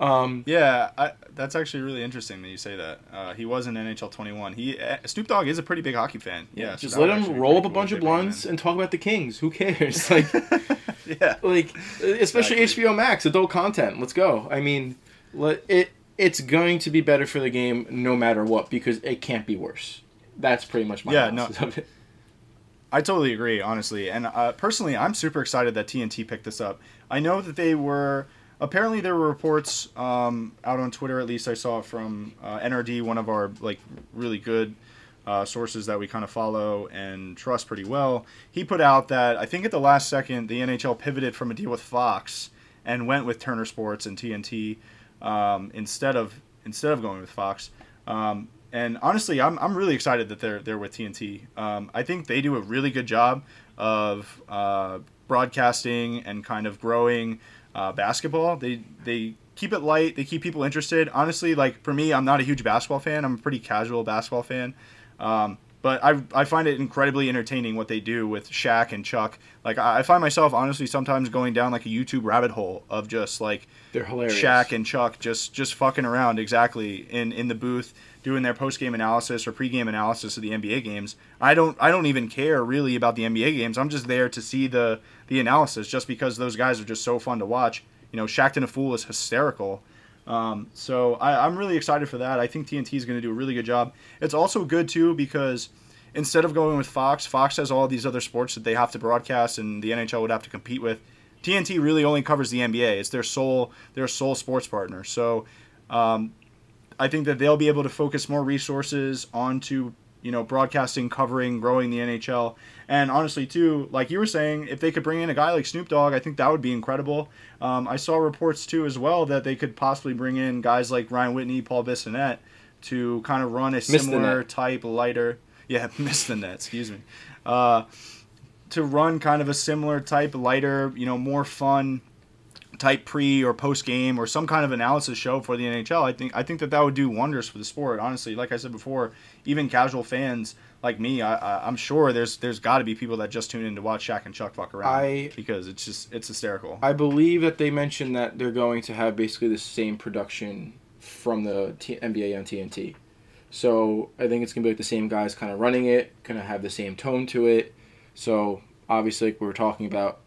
Um, Yeah, I, that's actually really interesting that you say that. Uh, he was in NHL 21. He uh, Snoop Dogg is a pretty big hockey fan. Yeah, so just that let him roll up a cool bunch of blunts and talk about the Kings. Who cares? Like, yeah, like especially Exactly. HBO Max adult content. Let's go. I mean, let it. It's going to be better for the game no matter what because it can't be worse. That's pretty much my Yeah, no. of it. I totally agree, honestly. And uh, personally, I'm super excited that TNT picked this up. I know that they were. Apparently, there were reports um, out on Twitter. At least I saw from uh, NRD, one of our like really good uh, sources that we kind of follow and trust pretty well. He put out that I think at the last second, the NHL pivoted from a deal with Fox and went with Turner Sports and TNT um, instead of instead of going with Fox. Um, and honestly, I'm, I'm really excited that they're they're with TNT. Um, I think they do a really good job of uh, broadcasting and kind of growing uh, basketball. They they keep it light. They keep people interested. Honestly, like for me, I'm not a huge basketball fan. I'm a pretty casual basketball fan. Um, but I, I find it incredibly entertaining what they do with Shaq and Chuck. Like I, I find myself honestly sometimes going down like a YouTube rabbit hole of just like They're hilarious. Shaq and Chuck just just fucking around exactly in in the booth doing their post game analysis or pre game analysis of the NBA games. I don't I don't even care really about the NBA games. I'm just there to see the the analysis just because those guys are just so fun to watch. You know, Shaqtin' a Fool is hysterical. Um, so I, I'm really excited for that. I think TNT is going to do a really good job. It's also good too because instead of going with Fox, Fox has all these other sports that they have to broadcast and the NHL would have to compete with. TNT really only covers the NBA. It's their sole their sole sports partner. So um, I think that they'll be able to focus more resources onto you know broadcasting, covering, growing the NHL. And honestly, too, like you were saying, if they could bring in a guy like Snoop Dogg, I think that would be incredible. Um, I saw reports too as well that they could possibly bring in guys like Ryan Whitney, Paul Bissonnette to kind of run a similar type lighter. Yeah, missed the net. Excuse me. Uh, to run kind of a similar type lighter, you know, more fun type pre or post game or some kind of analysis show for the NHL. I think I think that that would do wonders for the sport. Honestly, like I said before, even casual fans like me, I, I am sure there's there's got to be people that just tune in to watch Shaq and Chuck fuck around I- because it's just it's hysterical. I believe that they mentioned that they're going to have basically the same production from the T- NBA on TNT. So I think it's gonna be like the same guys kind of running it, gonna have the same tone to it. So obviously, like we were talking about,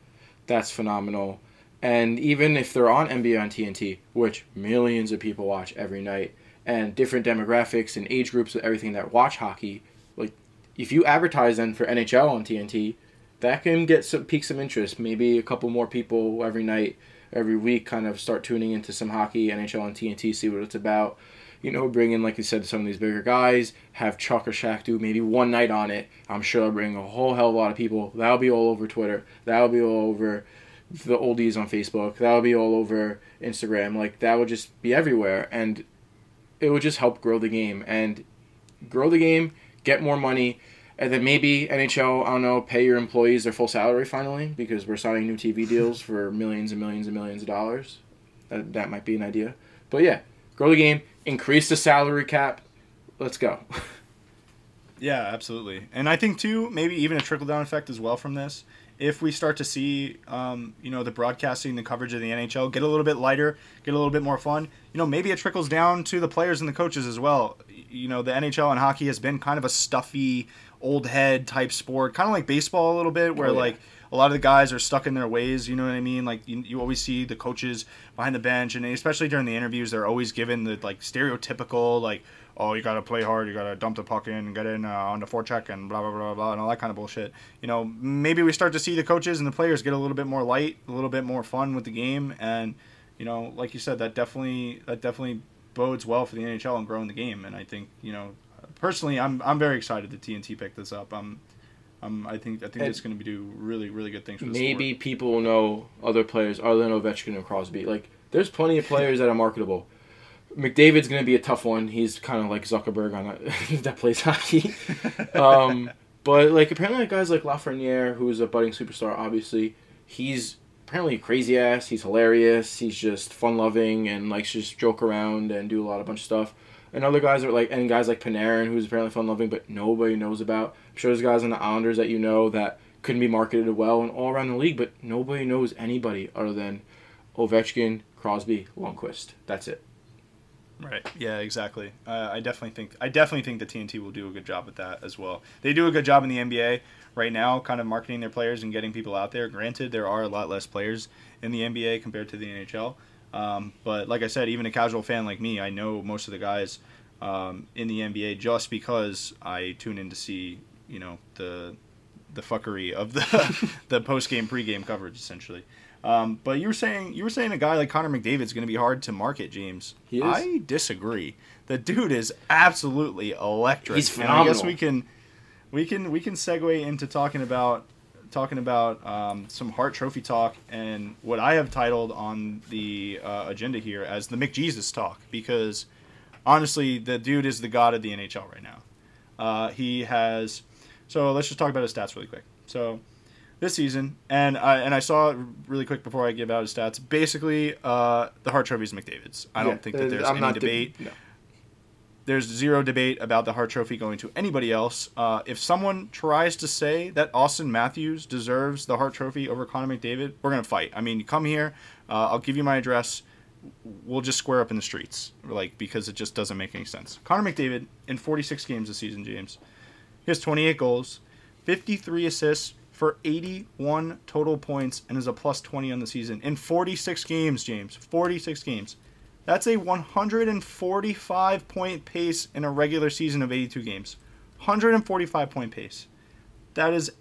that's phenomenal. And even if they're on NBA on TNT, which millions of people watch every night, and different demographics and age groups and everything that watch hockey, like if you advertise then for NHL on TNT, that can get some pique some interest. Maybe a couple more people every night, every week, kind of start tuning into some hockey, NHL on TNT, see what it's about. You know, bring in like you said some of these bigger guys. Have Chuck or Shaq do maybe one night on it. I'm sure they'll bring a whole hell of a lot of people. That'll be all over Twitter. That'll be all over the oldies on Facebook. That'll be all over Instagram. Like that would just be everywhere, and it would just help grow the game and grow the game, get more money, and then maybe NHL, I don't know, pay your employees their full salary finally because we're signing new TV deals for millions and millions and millions of dollars. That, that might be an idea. But yeah, grow the game, increase the salary cap. Let's go. Yeah, absolutely. And I think too, maybe even a trickle down effect as well from this. If we start to see, um, you know, the broadcasting, the coverage of the NHL get a little bit lighter, get a little bit more fun, you know, maybe it trickles down to the players and the coaches as well. You know, the NHL and hockey has been kind of a stuffy, old head type sport, kind of like baseball a little bit, where Oh, yeah. like a lot of the guys are stuck in their ways. You know what I mean? Like you, you always see the coaches behind the bench, and especially during the interviews, they're always given the like stereotypical like, oh, you gotta play hard, you gotta dump the puck in, and get in uh, on the forecheck, and blah blah blah blah, and all that kind of bullshit. You know, maybe we start to see the coaches and the players get a little bit more light, a little bit more fun with the game, and you know, like you said, that definitely that definitely bodes well for the NHL and growing the game. And I think you know, personally, I'm I'm very excited that TNT picked this up. I'm um, I think I think And- it's going to be do really really good things for the maybe people will know other players other than Ovechkin and Crosby. Like, there's plenty of players that are marketable. McDavid's going to be a tough one. He's kind of like Zuckerberg on that, that plays hockey. um, but like apparently guys like Lafreniere, who's a budding superstar, obviously, he's apparently a crazy ass. He's hilarious. He's just fun loving and likes to just joke around and do a lot of bunch of stuff. And other guys are like, and guys like Panarin, who's apparently fun loving, but nobody knows about. I'm sure there's guys on the Islanders that you know that couldn't be marketed well and all around the league, but nobody knows anybody other than Ovechkin, Crosby, Lundqvist. That's it. Right. Yeah. Exactly. Uh, I definitely think I definitely think the TNT will do a good job with that as well. They do a good job in the NBA right now, kind of marketing their players and getting people out there. Granted, there are a lot less players in the NBA compared to the NHL. Um, but like I said, even a casual fan like me, I know most of the guys um, in the NBA just because I tune in to see, you know, the the fuckery of the the post game pre game coverage essentially. Um, but you were saying you were saying a guy like Connor McDavid is going to be hard to market, James. He is. I disagree. The dude is absolutely electric. He's And I guess we can we can we can segue into talking about talking about um, some Hart Trophy talk and what I have titled on the uh, agenda here as the McJesus talk because honestly, the dude is the god of the NHL right now. Uh, he has. So let's just talk about his stats really quick. So this season, and I and I saw it really quick before I give out his stats. Basically, uh, the Hart Trophy is McDavid's. I don't think that uh, there's I'm any not de- debate no. there's zero debate about the Hart Trophy going to anybody else. Uh, if someone tries to say that Auston Matthews deserves the Hart Trophy over Connor McDavid, we're gonna fight. I mean, you come here. Uh, I'll give you my address. We'll just square up in the streets, like because it just doesn't make any sense. Connor McDavid in 46 games this season, James, he has 28 goals, 53 assists for 81 total points, and is a plus 20 on the season in 46 games. James, 46 games. That's a 145 point pace in a regular season of 82 games. 145 point pace. That is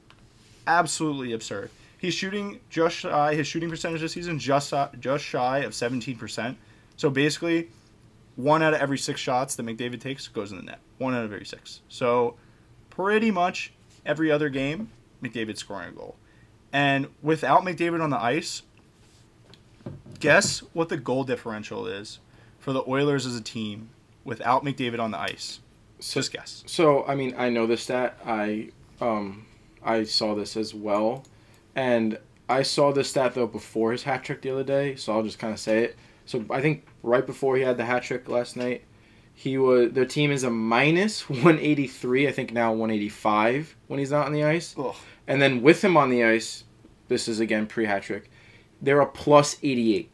absolutely absurd. He's shooting just shy, his shooting percentage this season just just shy of 17%. So basically, one out of every six shots that McDavid takes goes in the net. One out of every six. So pretty much every other game, McDavid scoring a goal. And without McDavid on the ice, guess what the goal differential is for the Oilers as a team without McDavid on the ice? So, Just guess. so I mean, I know this stat. I um, I saw this as well, and I saw this stat though before his hat trick the other day, so I'll just kind of say it. So I think right before he had the hat trick last night, he was the team is a minus 183. I think now 185 when he's not on the ice. Ugh. And then with him on the ice, this is again pre hat trick. They're a plus 88.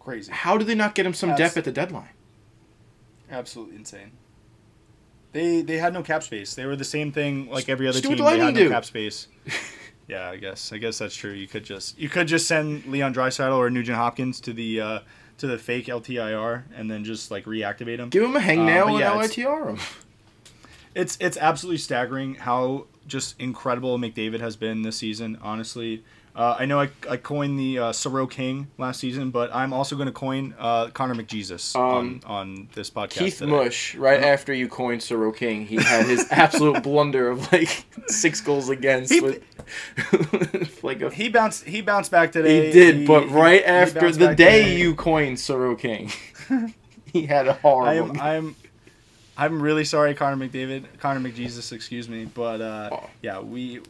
Crazy. How do they not get him some Abs- depth at the deadline? Absolutely insane. They they had no cap space. They were the same thing like every other do team. the They had no do. cap space. yeah, I guess I guess that's true. You could just you could just send Leon Draisaitl or Nugent Hopkins to the uh, to the fake LTIR and then just like reactivate them. Give him a Uh, hangnail and yeah, it's- LITR him. It's it's absolutely staggering how just incredible McDavid has been this season. Honestly, uh, I know I, I coined the uh, Soro King last season, but I'm also going to coin uh, Connor McJesus Um, on on this podcast. Keith today. Mush, right Uh-huh. after you coined Soro King, he had his absolute blunder of like six goals against He- with, like a He bounced he bounced back today. He did, but right he after the day today. you coined Soro King, he had a horrible. am I'm I'm really sorry, Connor McDavid, Connor McJesus, excuse me, but uh, Oh. yeah, we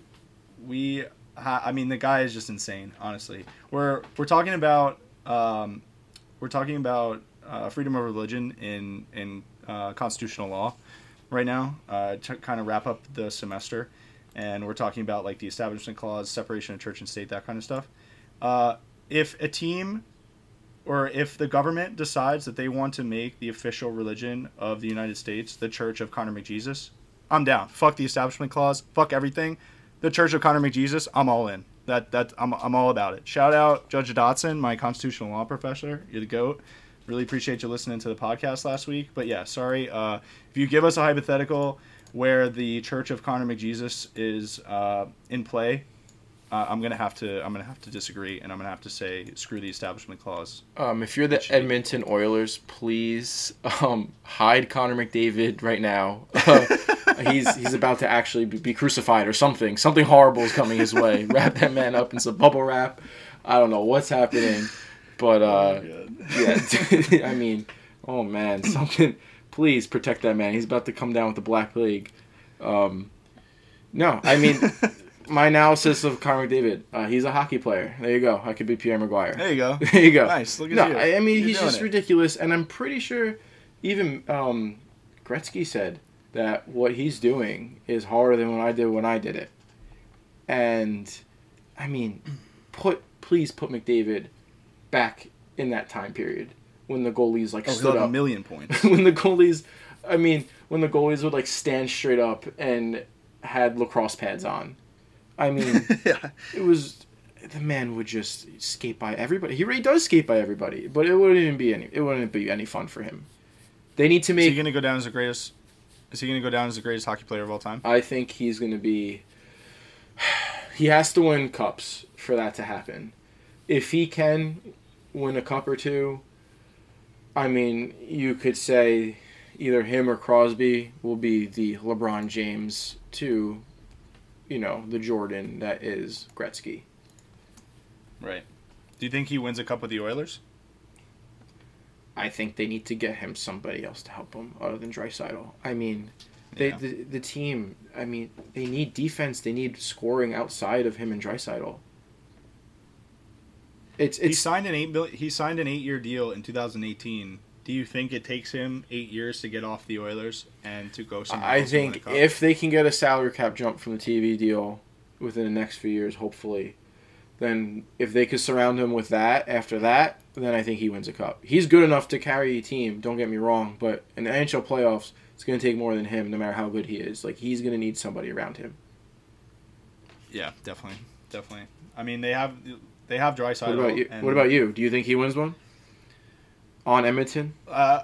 we I mean the guy is just insane. Honestly, we're we're talking about um, we're talking about uh, freedom of religion in in uh, constitutional law right now uh, to kind of wrap up the semester, and we're talking about like the establishment clause, separation of church and state, that kind of stuff. Uh, if a team or if the government decides that they want to make the official religion of the United States the Church of Connor McJesus, I'm down. Fuck the establishment clause. Fuck everything. The Church of Connor McJesus, I'm all in. That that I'm, I'm all about it. Shout out Judge Dotson, my constitutional law professor. You're the goat. Really appreciate you listening to the podcast last week. But yeah, sorry. Uh, if you give us a hypothetical where the Church of Connor McJesus is uh, in play, uh, I'm gonna have to I'm gonna have to disagree, and I'm gonna have to say screw the establishment clause. um, if you're the Edmonton Oilers, please um, hide Connor McDavid right now. Uh, he's he's about to actually be, be crucified or something. Something horrible is coming his way. wrap that man up in some bubble wrap. I don't know what's happening, but uh, yeah, I mean, oh man, something. Please protect that man. He's about to come down with the black plague. Um, no, I mean, my analysis of Connor McDavid. Uh, he's a hockey player. There you go. I could be Pierre McGuire. There you go. There you go. Nice. Look at no, you. I, I mean You're he's just it. ridiculous, and I'm pretty sure even um, Gretzky said that what he's doing is harder than what I did when I did it. And I mean, put please put McDavid back in that time period when the goalies like Oh, stood have a million points. when the goalies, I mean, when the goalies would like stand straight up and had lacrosse pads on. I mean, yeah. it was the man would just skate by everybody. He really does skate by everybody, but it wouldn't even be any. It wouldn't be any fun for him. They need to make. Is he gonna go down as the greatest? Is he gonna go down as the greatest hockey player of all time? I think he's going to be. He has to win cups for that to happen. If he can win a cup or two, I mean, you could say either him or Crosby will be the LeBron James to, you know, the Jordan that is Gretzky. Right. Do you think he wins a cup with the Oilers? I think they need to get him somebody else to help him other than Draisaitl. I mean, they, Yeah. the the team. I mean, they need defense. They need scoring outside of him and Draisaitl. It's he it's signed an eight He signed an eight-year deal in 2018. Do you think it takes him eight years to get off the Oilers and to go somewhere I think if they can get a salary cap jump from the TV deal within the next few years, hopefully, then if they could surround him with that after that, then I think he wins a cup. He's good enough to carry a team. Don't get me wrong, but in the NHL playoffs, it's going to take more than him, no matter how good he is. Like he's going to need somebody around him. yeah, definitely, definitely. I mean, they have they have Draisaitl. What about you? What about you? Do you think he wins one? On Edmonton? Uh,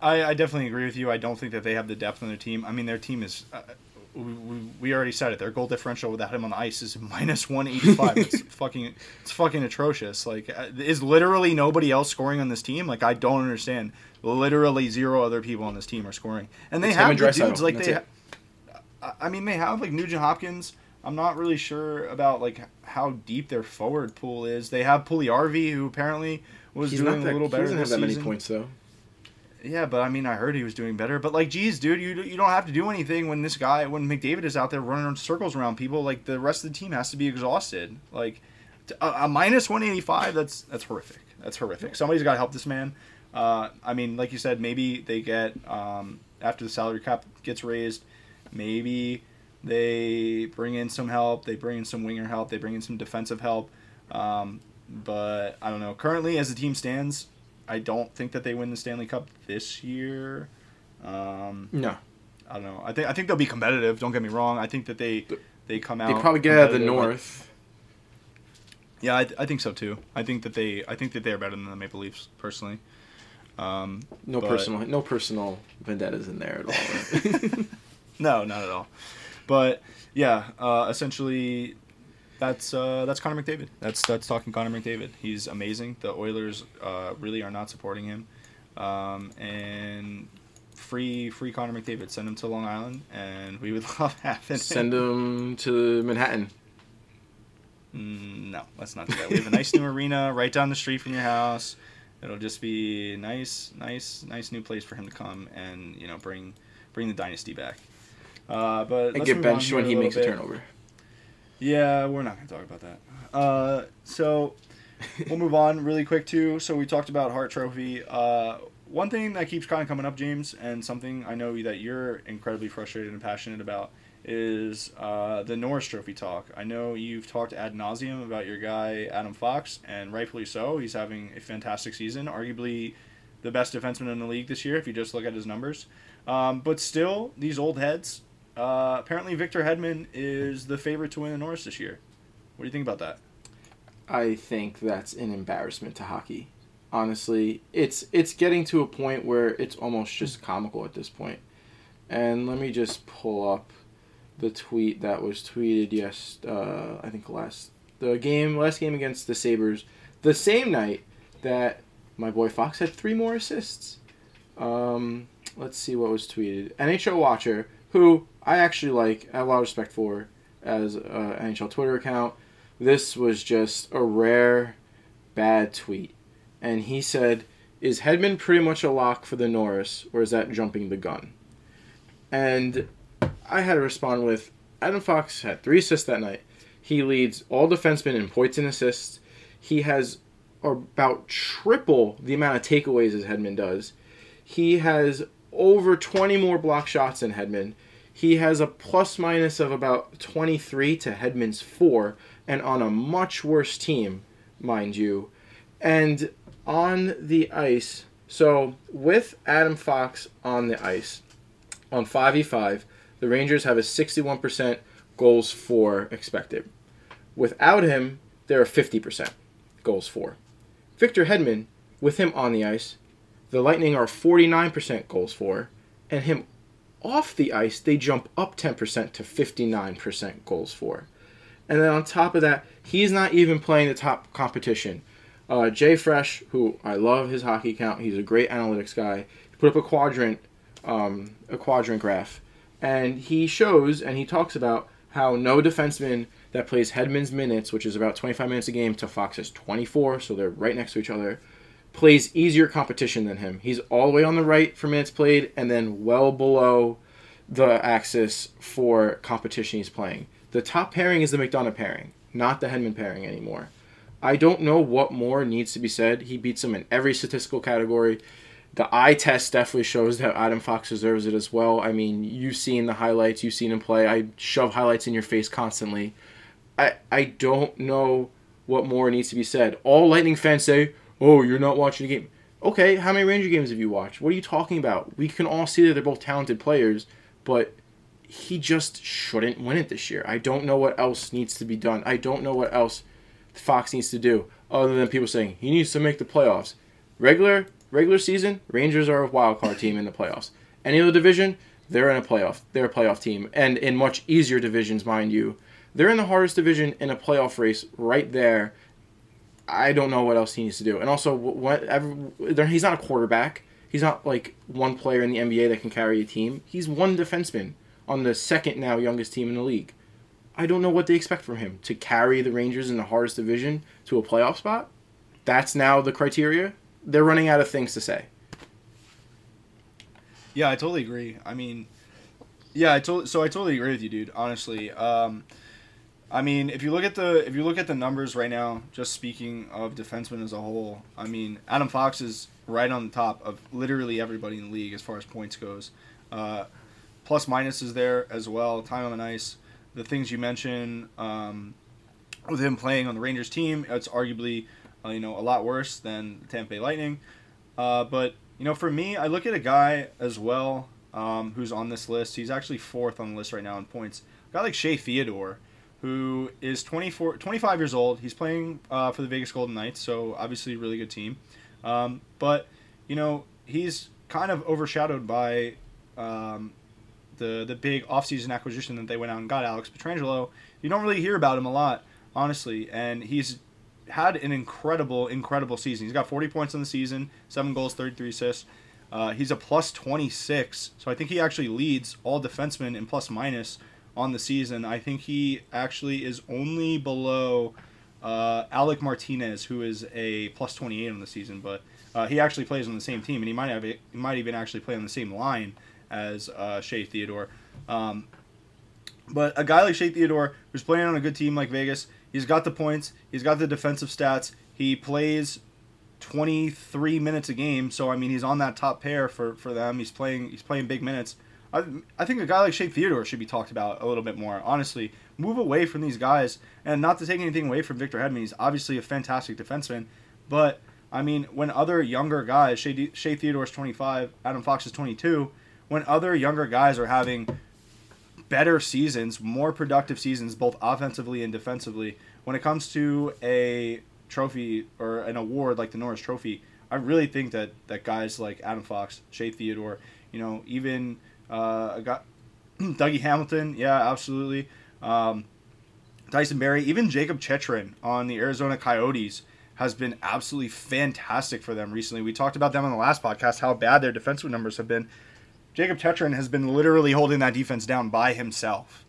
I, I definitely agree with you. I don't think that they have the depth on their team. I mean, their team is. Uh, we, we, we already said it. Their goal differential without him on the ice is minus one eighty five. it's fucking it's fucking atrocious. Like, uh, is literally nobody else scoring on this team? Like, I don't understand. Literally zero other people on this team are scoring, and they It's have the dudes like they. Ha- I I mean, they have like Nugent Hopkins. I'm not really sure about like how deep their forward pool is. They have Puliarvi, who apparently was He's doing that, a little he better doesn't this have that many season. points though. Yeah, but I mean, I heard he was doing better. But like, geez, dude, you you don't have to do anything when this guy, when McDavid is out there running in circles around people. Like the rest of the team has to be exhausted. Like a, a minus one eighty five. That's that's horrific. That's horrific. Somebody's got to help this man. Uh, I mean, like you said, maybe they get um, after the salary cap gets raised, maybe they bring in some help. They bring in some winger help. They bring in some defensive help. Um, but I don't know. Currently, as the team stands, I don't think that they win the Stanley Cup this year. Um, No, I don't know. I think I think they'll be competitive. Don't get me wrong. I think that they they come out. they probably get out of the. North. Yeah, I, I think so too. I think that they I think that they are better than the Maple Leafs personally. Um, No But- personal, no personal vendettas in there at all. right? no, not at all. But yeah, uh, essentially, that's uh, that's Connor McDavid. That's that's talking Connor McDavid. He's amazing. The Oilers uh, really are not supporting him, um, and free free Connor McDavid. Send him to Long Island, and we would love having Send him. to Manhattan. Mm, no, let's not do that. We have a nice new arena right down the street from your house. It'll just be nice, nice, nice new place for him to come and you know bring bring the dynasty back. Uh, but And get benched when he little makes a turnover. Yeah, we're not going to talk about that. Uh, so we'll move on really quick too. So we talked about Hart Trophy. Uh, one thing that keeps kind of coming up, James, and something I know that you're incredibly frustrated and passionate about is uh, the Norris Trophy talk. I know you've talked ad nauseum about your guy Adam Fox, and rightfully so. He's having a fantastic season, arguably the best defenseman in the league this year if you just look at his numbers. Um, but still, these old heads. Uh, apparently, Victor Hedman is the favorite to win the Norris this year. What do you think about that? I think that's an embarrassment to hockey. Honestly, it's it's getting to a point where it's almost just comical at this point. And let me just pull up the tweet that was tweeted yes, uh, I think last the game last game against the Sabres, the same night that my boy Fox had three more assists. Um, let's see what was tweeted. NHL Watcher, who I actually like, I have a lot of respect for as uh, an NHL Twitter account. This was just a rare bad tweet. And he said, Is Hedman pretty much a lock for the Norris, or is that jumping the gun? And I had to respond with Adam Fox had three assists that night. He leads all defensemen in points and assists. He has about triple the amount of takeaways as Hedman does. He has over 20 more block shots than Hedman. He has a plus minus of about 23 to Hedman's 4, and on a much worse team, mind you. And on the ice, so with Adam Fox on the ice, on 5v5, the Rangers have a 61% goals for expected. Without him, they're a 50% goals for. Victor Hedman, with him on the ice, the Lightning are 49% goals for, and him off the ice, they jump up 10% to 59% goals for. And then on top of that, he's not even playing the top competition. Uh, Jay Fresh, who I love his hockey count, he's a great analytics guy. He put up a quadrant, um, a quadrant graph, and he shows and he talks about how no defenseman that plays Hedman's minutes, which is about 25 minutes a game, to Fox's 24, so they're right next to each other, plays easier competition than him. He's all the way on the right for minutes played, and then well below the axis for competition he's playing. The top pairing is the McDonagh pairing, not the Hedman pairing anymore. I don't know what more needs to be said. He beats him in every statistical category. The eye test definitely shows that Adam Fox deserves it as well. I mean, you've seen the highlights, you've seen him play. I shove highlights in your face constantly. I I don't know what more needs to be said. All Lightning fans say, "Oh, you're not watching the game." Okay, how many Ranger games have you watched? What are you talking about? We can all see that they're both talented players, but he just shouldn't win it this year. I don't know what else needs to be done. I don't know what else Fox needs to do other than people saying he needs to make the playoffs. Regular regular season, Rangers are a wild card team in the playoffs. Any other division, they're in a playoff. They're a playoff team, and in much easier divisions, mind you. They're in the hardest division in a playoff race right there. I don't know what else he needs to do. And also, he's not a quarterback. He's not like one player in the NBA that can carry a team. He's one defenseman on the second now youngest team in the league. I don't know what they expect from him to carry the Rangers in the hardest division to a playoff spot. That's now the criteria. They're running out of things to say. Yeah, I totally agree. I mean, yeah, I totally. So I totally agree with you, dude. Honestly, um, I mean, if you look at the if you look at the numbers right now, just speaking of defensemen as a whole, I mean, Adam Fox is right on the top of literally everybody in the league as far as points goes. Uh, plus minus is there as well. Time on the ice, the things you mentioned um, with him playing on the Rangers team, it's arguably uh, you know a lot worse than the Tampa Bay Lightning. Uh, but you know, for me, I look at a guy as well um, who's on this list. He's actually fourth on the list right now in points. A guy like Shea Theodore who is 24, 25 years old. He's playing uh, for the Vegas Golden Knights, so obviously a really good team. Um, but you know he's kind of overshadowed by um, the the big offseason acquisition that they went out and got Alex Pietrangelo. You don't really hear about him a lot, honestly, and he's had an incredible, incredible season. He's got 40 points in the season, seven goals, 33 assists. Uh, he's a plus 26, so I think he actually leads all defensemen in plus minus on the season. I think he actually is only below uh, Alec Martinez, who is a plus 28 on the season, but uh, he actually plays on the same team, and he might have he might even actually play on the same line as uh, Shea Theodore. Um, but a guy like Shea Theodore, who's playing on a good team like Vegas, he's got the points, he's got the defensive stats, he plays 23 minutes a game, so I mean he's on that top pair for, for them. He's playing he's playing big minutes. I, I think a guy like Shea Theodore should be talked about a little bit more. Honestly, move away from these guys, and not to take anything away from Victor Hedman. He's obviously a fantastic defenseman, but I mean, when other younger guys, Shea, Shea Theodore's 25, Adam Fox is 22, when other younger guys are having better seasons, more productive seasons, both offensively and defensively, when it comes to a trophy or an award like the Norris Trophy, I really think that, that guys like Adam Fox, Shea Theodore, you know, even uh, I got Dougie Hamilton, yeah, absolutely. Um, Tyson Barrie, even Jacob Chychrun on the Arizona Coyotes has been absolutely fantastic for them recently. We talked about them on the last podcast how bad their defensive numbers have been. Jacob Chychrun has been literally holding that defense down by himself.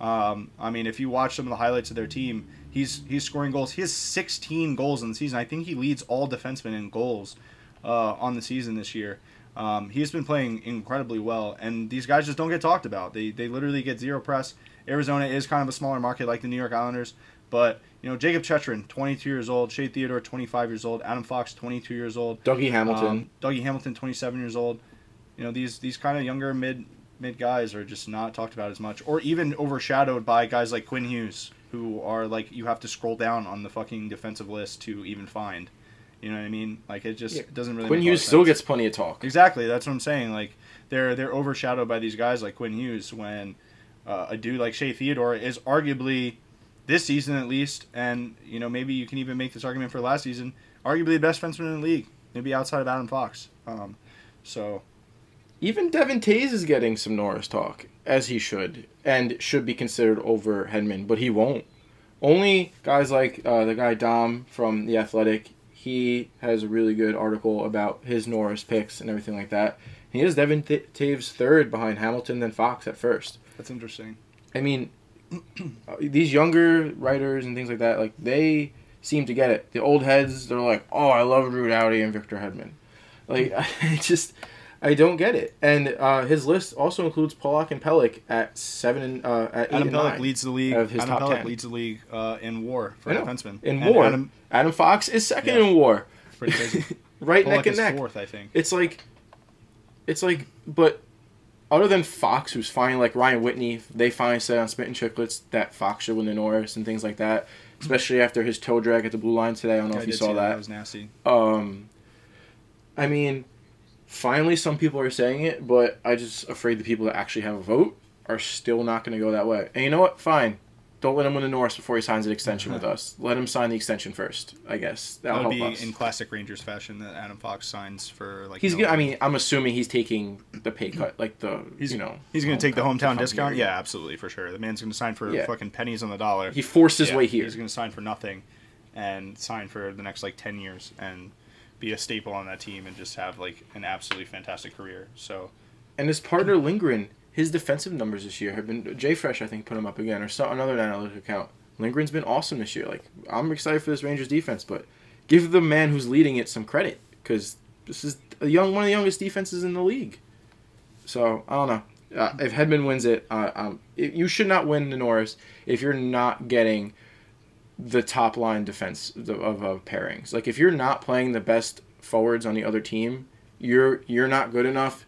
Um, I mean, if you watch some of the highlights of their team, he's he's scoring goals. He has 16 goals in the season. I think he leads all defensemen in goals uh, on the season this year. Um, he's been playing incredibly well, and these guys just don't get talked about. They, they literally get zero press. Arizona is kind of a smaller market like the New York Islanders, but you know Jacob Chychrun, 22 years old, Shea Theodore, 25 years old, Adam Fox, 22 years old, Dougie Hamilton, um, Dougie Hamilton, 27 years old. You know these these kind of younger mid mid guys are just not talked about as much, or even overshadowed by guys like Quinn Hughes, who are like you have to scroll down on the fucking defensive list to even find. You know what I mean? Like it just yeah. doesn't really. Quinn Hughes still gets plenty of talk. Exactly, that's what I'm saying. Like they're they're overshadowed by these guys like Quinn Hughes when uh, a dude like Shea Theodore is arguably this season at least, and you know maybe you can even make this argument for last season, arguably the best fenceman in the league, maybe outside of Adam Fox. Um, so. Even Devon Toews is getting some Norris talk, as he should, and should be considered over Hedman, but he won't. Only guys like uh, the guy Dom from The Athletic, he has a really good article about his Norris picks and everything like that. He has Devon Th- Toews third behind Hamilton, then Fox at first. That's interesting. I mean, these younger writers and things like that, like they seem to get it. The old heads, they're like, "Oh, I love Drew Doughty and Victor Hedman." Like, I just, I don't get it. And uh, his list also includes Pulock and Pelech at seven, uh, at Adam nine leads the league. of his Adam top 10. leads the league uh, in WAR for defensemen. in And WAR. Adam, Adam, Fox is second Yeah. in WAR, pretty crazy. right Pulock neck and neck. fourth, I think. It's like, it's like, but other than Fox, who's finally like Ryan Whitney, they finally said on Spit and Chicklets that Fox should win the Norris and things like that. Especially after his toe drag at the blue line today. I don't know I if you saw that. That was nasty. Um, I mean, finally, some people are saying it, but I just afraid the people that actually have a vote are still not going to go that way. And you know what? Fine. Don't let him win the Norris before he signs an extension with us. Let him sign the extension first. I guess That that'll would help be us. in classic Rangers fashion that Adam Fox signs for like. He's no- gonna. I mean, I'm assuming he's taking the pay cut, like the He's you know. He's going to um, take the hometown discount. Yeah, absolutely for sure. The man's going to sign for Yeah. fucking pennies on the dollar. He forced his Yeah, way here. He's going to sign for nothing, and sign for the next like ten years and be a staple on that team and just have like an absolutely fantastic career. So And his partner Lindgren, his defensive numbers this year have been Jay Fresh. I think put him up again or so, another analytic account. Lindgren's been awesome this year. Like I'm excited for this Rangers defense, but give the man who's leading it some credit because this is a young one of the youngest defenses in the league. So I don't know. Uh, if Hedman wins it, uh, um, it, you should not win the Norris if you're not getting the top line defense of, of, pairings. Like if you're not playing the best forwards on the other team, you're you're not good enough.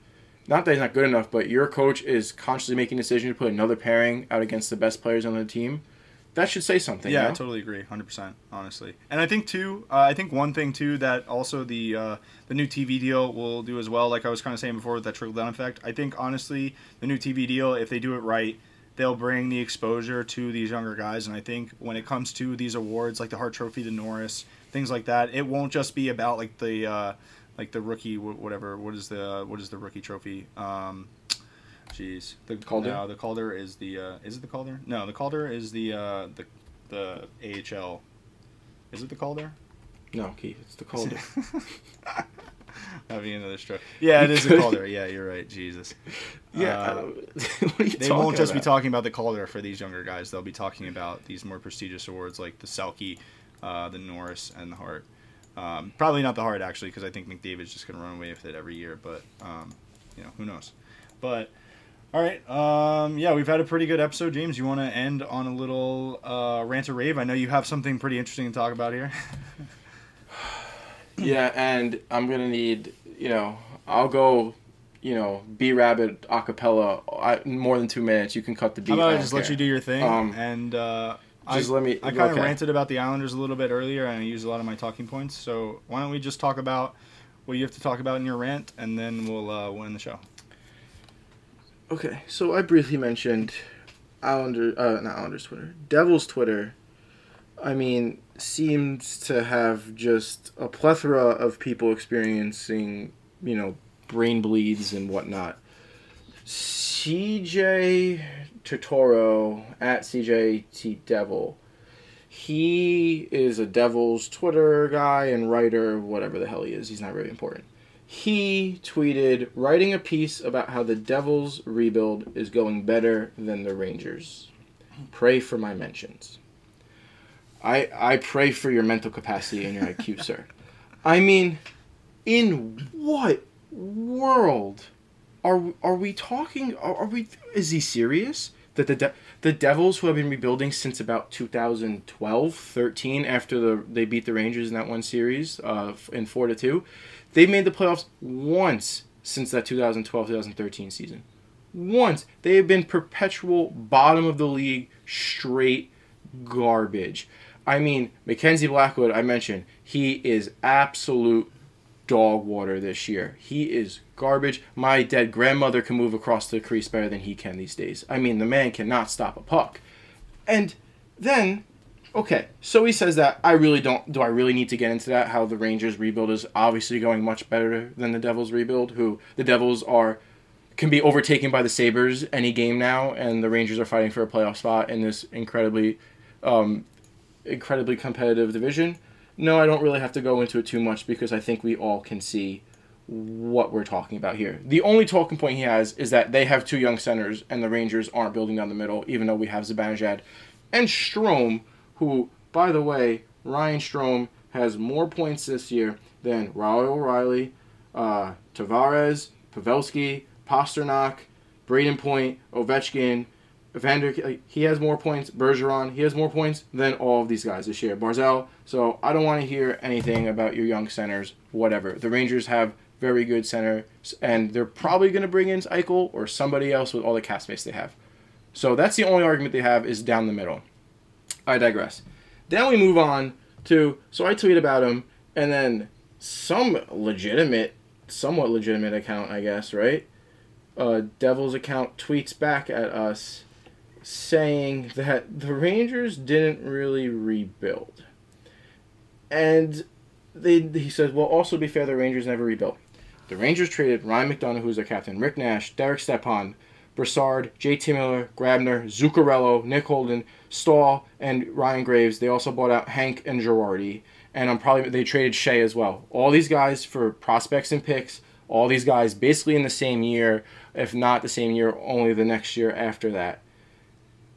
Not that he's not good enough, but your coach is consciously making a decision to put another pairing out against the best players on the team. That should say something. Yeah, you I totally agree, hundred percent, honestly. And I think too, uh, I think one thing too that also the uh, the new TV deal will do as well. Like I was kind of saying before with that trickle down effect. I think honestly, the new TV deal, if they do it right, they'll bring the exposure to these younger guys. And I think when it comes to these awards, like the Hart Trophy, the Norris, things like that, it won't just be about like the uh, like the rookie, whatever. What is the what is the rookie trophy? Um, Jeez, the Calder? No, the Calder is the uh, is it the Calder? No, the Calder is the uh, the the AHL. Is it the Calder? No, Keith, it's the Calder. That'd be another stroke. Yeah, it is a Calder. Yeah, you're right. Jesus. yeah. Uh, uh, what are you They won't just be talking about the Calder for these younger guys. They'll be talking about these more prestigious awards like the Selke, uh, the Norris, and the Hart. Um, probably not the Hart actually, because I think McDavid's just going to run away with it every year. But um, you know, who knows? But all right, um, yeah, we've had a pretty good episode. James, you want to end on a little uh, rant or rave? I know you have something pretty interesting to talk about here. Yeah, and I'm gonna need, you know, I'll go, you know, B Rabbit acapella. I, more than two minutes, you can cut the beat. How about I I don't just let you do your thing? Um, and uh, just I, let me- I kind of okay. ranted about the Islanders a little bit earlier, and I used a lot of my talking points. So why don't we just talk about what you have to talk about in your rant, and then we'll uh, we'll the show. Okay, so I briefly mentioned Islander, uh, not Islanders Twitter, Devils Twitter. I mean, seems to have just a plethora of people experiencing, you know, brain bleeds and whatnot. CJ Totoro at CJT Devil. He is a Devils Twitter guy and writer, whatever the hell he is. He's not really important he tweeted writing a piece about how the Devils rebuild is going better than the Rangers. Pray for my mentions. I I pray for your mental capacity and your IQ, sir. I mean, in what world are are we talking? Are, are we? Is he serious? That the De- the Devils, who have been rebuilding since about 2012, 13, after the they beat the Rangers in that one series uh, in four to two, they've made the playoffs once since that 2012-2013 season. Once they have been perpetual bottom of the league, straight garbage. I mean, Mackenzie Blackwood, I mentioned, he is absolute dog water this year. He is garbage. My dead grandmother can move across the crease better than he can these days. I mean, the man cannot stop a puck. And then, okay, so he says that. I really don't. Do I really need to get into that? How the Rangers rebuild is obviously going much better than the Devils rebuild. Who the Devils are can be overtaken by the Sabres any game now, and the Rangers are fighting for a playoff spot in this incredibly, um, incredibly competitive division. No, I don't really have to go into it too much because I think we all can see what we're talking about here. The only talking point he has is that they have two young centers and the Rangers aren't building down the middle, even though we have Zibanejad and Strome, who, by the way, Ryan Strome has more points this year than Raul O'Reilly, uh, Tavares, Pavelski, Pastrnak, Brayden Point, Ovechkin, Vander. He has more points. Bergeron. He has more points than all of these guys this year. Barzal. So I don't want to hear anything about your young centers. Whatever. The Rangers have very good centers, and they're probably going to bring in Eichel or somebody else with all the cap space they have. So that's the only argument they have is down the middle. I digress. Then we move on to so I tweet about him, and then some legitimate, somewhat legitimate account, I guess, right? Uh, Devil's account tweets back at us saying that the Rangers didn't really rebuild, and they he says, well, also be fair, the Rangers never rebuilt. The Rangers traded Ryan McDonagh, who's their captain, Rick Nash, Derek Stepan, Brassard, J.T. Miller, Grabner, Zuccarello, Nick Holden, Staal, and Ryan Graves. They also bought out Hank and Girardi, and I'm probably they traded Shea as well. All these guys for prospects and picks. All these guys basically in the same year, if not the same year, only the next year after that.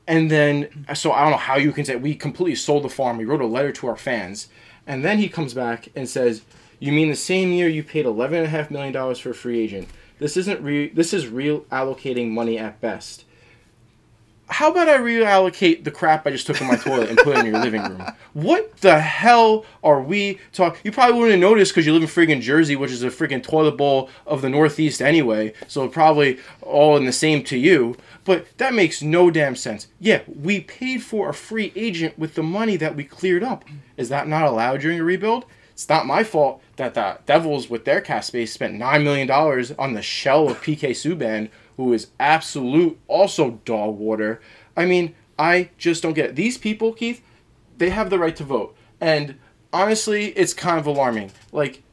And then, so I don't know how you can say we completely sold the farm. We wrote a letter to our fans, and then he comes back and says, "You mean the same year you paid eleven and a half million dollars for a free agent, This isn't re. This is reallocating money at best. How about I reallocate the crap I just took in my toilet and put it in your living room? What the hell are we talking? You probably wouldn't notice because you live in friggin' Jersey, which is a friggin' toilet bowl of the Northeast anyway. So probably all in the same to you. But that makes no damn sense. Yeah, we paid for a free agent with the money that we cleared up. Is that not allowed during a rebuild? It's not my fault that the Devils, with their cap space, spent $9 million on the shell of PK Subban, who is absolute, also dog water. I mean, I just don't get it. These people, Keith, they have the right to vote. And honestly, it's kind of alarming. Like,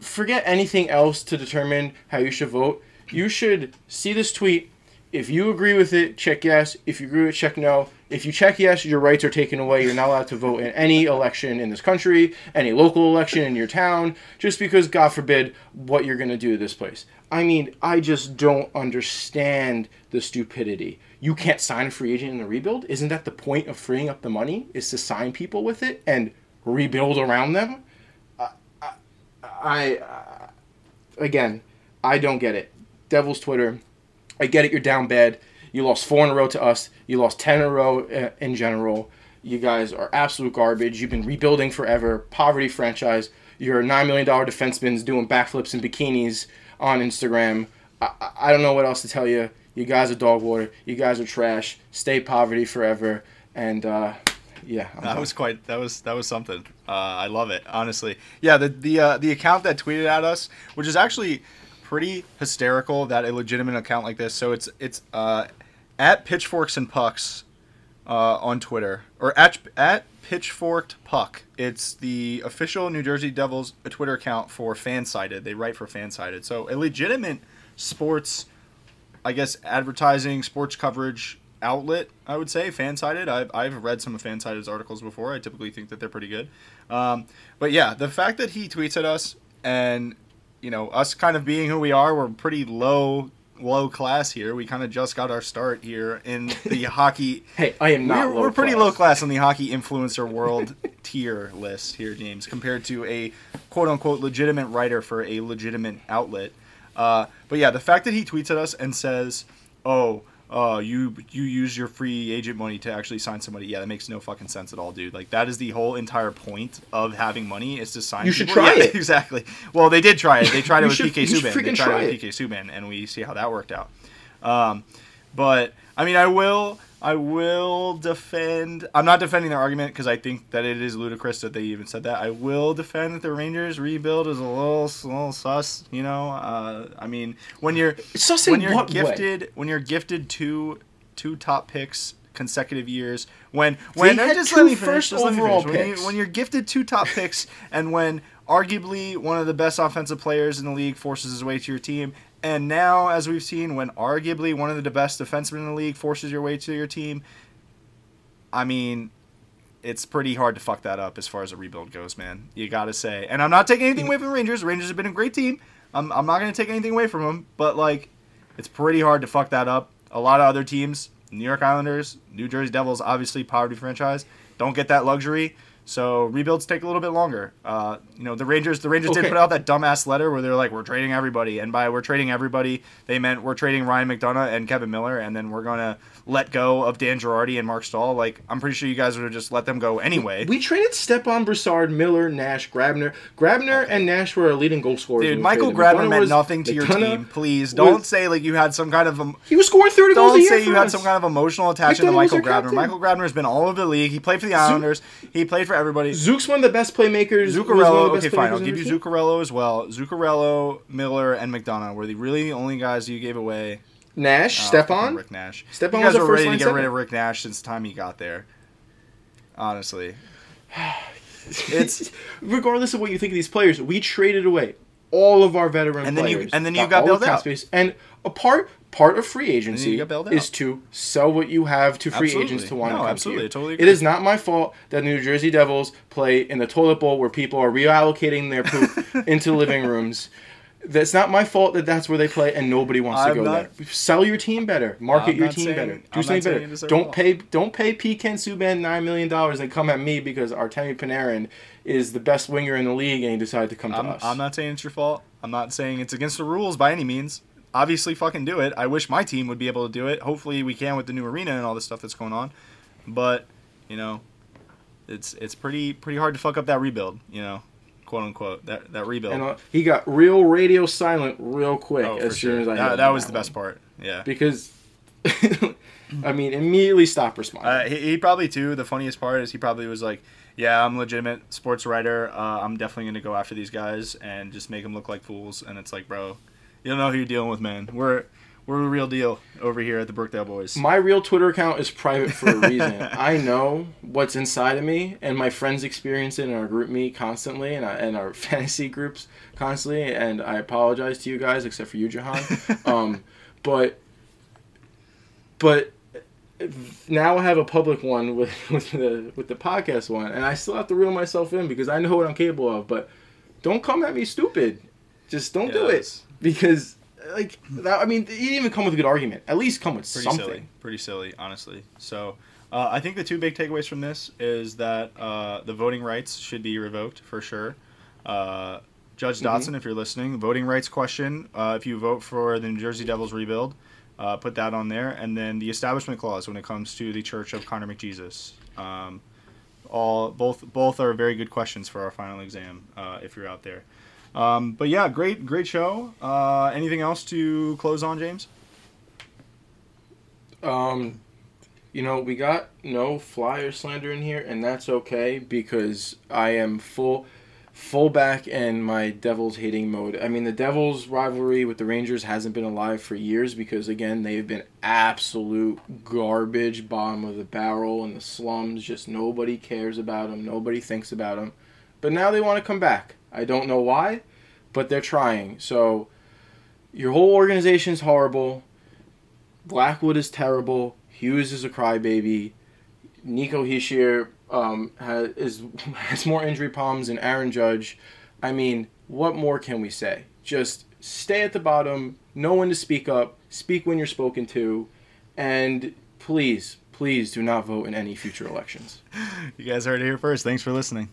forget anything else to determine how you should vote. You should see this tweet. If you agree with it, check yes. If you agree with it, check no. If you check yes, your rights are taken away. You're not allowed to vote in any election in this country, any local election in your town, just because, God forbid, what you're going to do to this place. I mean, I just don't understand the stupidity. You can't sign a free agent in the rebuild? Isn't that the point of freeing up the money? Is to sign people with it and rebuild around them? I, I, I again, I don't get it. Devil's Twitter. I get it. You're down bad. You lost four in a row to us. You lost ten in a row uh, in general. You guys are absolute garbage. You've been rebuilding forever. Poverty franchise. You're nine million dollar defenseman doing backflips in bikinis on Instagram. I, I don't know what else to tell you. You guys are dog water. You guys are trash. Stay poverty forever. And uh, yeah, I'm that done. was quite. That was that was something. Uh, I love it. Honestly, yeah. The the uh, the account that tweeted at us, which is actually pretty hysterical that a legitimate account like this. So it's it's uh, at pitchforks and pucks uh, on Twitter or at at pitchforked puck. It's the official New Jersey Devils Twitter account for Fansided. They write for Fansided, so a legitimate sports, I guess, advertising sports coverage outlet. I would say Fansided. I've I've read some of Fansided's articles before. I typically think that they're pretty good. Um, but yeah, the fact that he tweets at us and you know, us kind of being who we are, we're pretty low low class here. We kind of just got our start here in the hockey. Hey, I am not. We're, we're pretty low class on the hockey influencer world tier list here, James, compared to a quote unquote legitimate writer for a legitimate outlet. Uh, but yeah, the fact that he tweets at us and says, "Oh, uh, you you use your free agent money to actually sign somebody. Yeah, that makes no fucking sense at all, dude. Like that is the whole entire point of having money is to sign. You people. should try yeah, it. Exactly. Well, they did try it. They tried it with should, PK Subban. They tried it with PK Subban, and we see how that worked out. Um, but I mean, I will I will defend. I'm not defending their argument because I think that it is ludicrous that they even said that. I will defend that the Rangers rebuild is a little, a little sus. You know, uh, I mean, when you're when you're gifted way? when you're gifted two two top picks consecutive years, when when they just let me finish, just overall let me finish. When, you, when you're gifted two top picks and when arguably one of the best offensive players in the league forces his way to your team and now, as we've seen, when arguably one of the best defensemen in the league forces your way to your team, I mean, it's pretty hard to fuck that up as far as a rebuild goes, man. You got to say. And I'm not taking anything away from the Rangers. The Rangers have been a great team. I'm, I'm not going to take anything away from them, but, like, it's pretty hard to fuck that up. A lot of other teams, New York Islanders, New Jersey Devils, obviously, poverty franchise, don't get that luxury. So rebuilds take a little bit longer. Uh, you know, the Rangers the Rangers okay. did put out that dumbass letter where they're like, we're trading everybody, and by we're trading everybody, they meant we're trading Ryan McDonagh and Kevin Miller, and then we're gonna let go of Dan Girardi and Marc Staal. Like, I'm pretty sure you guys would have just let them go anyway. We, we traded Stepan Brassard, Miller, Nash, Grabner. Grabner and Nash were our leading goal scorers. Dude, Michael Grabner meant nothing to your team. Please don't was, say like you had some kind of um, he was scoring 30 goals a year. Don't say you had some kind of emotional attachment to Michael Grabner. Michael Grabner has been all over the league. He played for the Islanders. he played for everybody. Zook's one of the best playmakers. Zuccarello. Okay, fine. I'll give you Zuccarello as well. Zuccarello, Miller, and McDonagh were the really only guys you gave away Nash, uh, Stepan, Rick Nash. Stepan you guys was were ready to get rid of Rick Nash since the time he got there. Honestly, it's regardless of what you think of these players, we traded away all of our veteran and then players. You, and then you got, got bailed out. Space. And a part of free agency is to sell what you have to free absolutely. agents to want no, to come absolutely. to you. Totally it is not my fault that the New Jersey Devils play in the toilet bowl where people are reallocating their poop into living rooms that's not my fault that that's where they play and nobody wants I'm to go not, there. Sell your team better. Market your team saying, better. Do I'm something better. Don't pay don't pay PK Subban nine million dollars and come at me because Artemi Panarin is the best winger in the league and he decided to come to I'm, us. I'm not saying it's your fault. I'm not saying it's against the rules by any means. Obviously, fucking do it. I wish my team would be able to do it. Hopefully, we can with the new arena and all this stuff that's going on. But you know, it's it's pretty pretty hard to fuck up that rebuild. You know, quote unquote that that rebuild. And uh, he got real radio silent real quick oh, as soon sure. as I. that, that was the that best one. part. Yeah. because I mean immediately stop responding. Uh, he, he probably too. The funniest part is he probably was like, "Yeah, I'm a legitimate sports writer. Uh, I'm definitely gonna go after these guys and just make them look like fools." And it's like, bro, you don't know who you're dealing with, man. We're we're the real deal over here at the Brookdale Boys. my real Twitter account is private for a reason. I know what's inside of me, and my friends experience it in our group meet constantly, and, I, and our fantasy groups constantly. And I apologize to you guys, except for you, Jahan. um, but but now I have a public one with with the with the podcast one, and I still have to reel myself in because I know what I'm capable of. But don't come at me stupid. Just don't do it Yes. Because like that. I mean, he didn't even come with a good argument. At least come with pretty something. silly. Pretty silly, honestly. So, uh, I think the two big takeaways from this is that uh, the voting rights should be revoked for sure. Uh, Judge Mhm. Dotson, if you're listening, voting rights question. Uh, if you vote for the New Jersey Devils rebuild, uh, put that on there, and then the establishment clause when it comes to the Church of Connor McJesus. Um, all both both are very good questions for our final exam uh, if you're out there. Um, but yeah, great great show. Uh, anything else to close on, James? Um, you know, we got no flyer slander in here, and that's okay because I am full full back in my Devils hating mode. I mean, the Devils rivalry with the Rangers hasn't been alive for years because again, they've been absolute garbage, bottom of the barrel in the slums. Just nobody cares about them. Nobody thinks about them. But now they want to come back. I don't know why, but they're trying. So your whole organization is horrible. Blackwood is terrible. Hughes is a crybaby. Nico Hischier um, has is has more injury problems than Aaron Judge. I mean, what more can we say? Just stay at the bottom. Know when to speak up. Speak when you're spoken to, and please, please do not vote in any future elections. You guys heard it here first. Thanks for listening.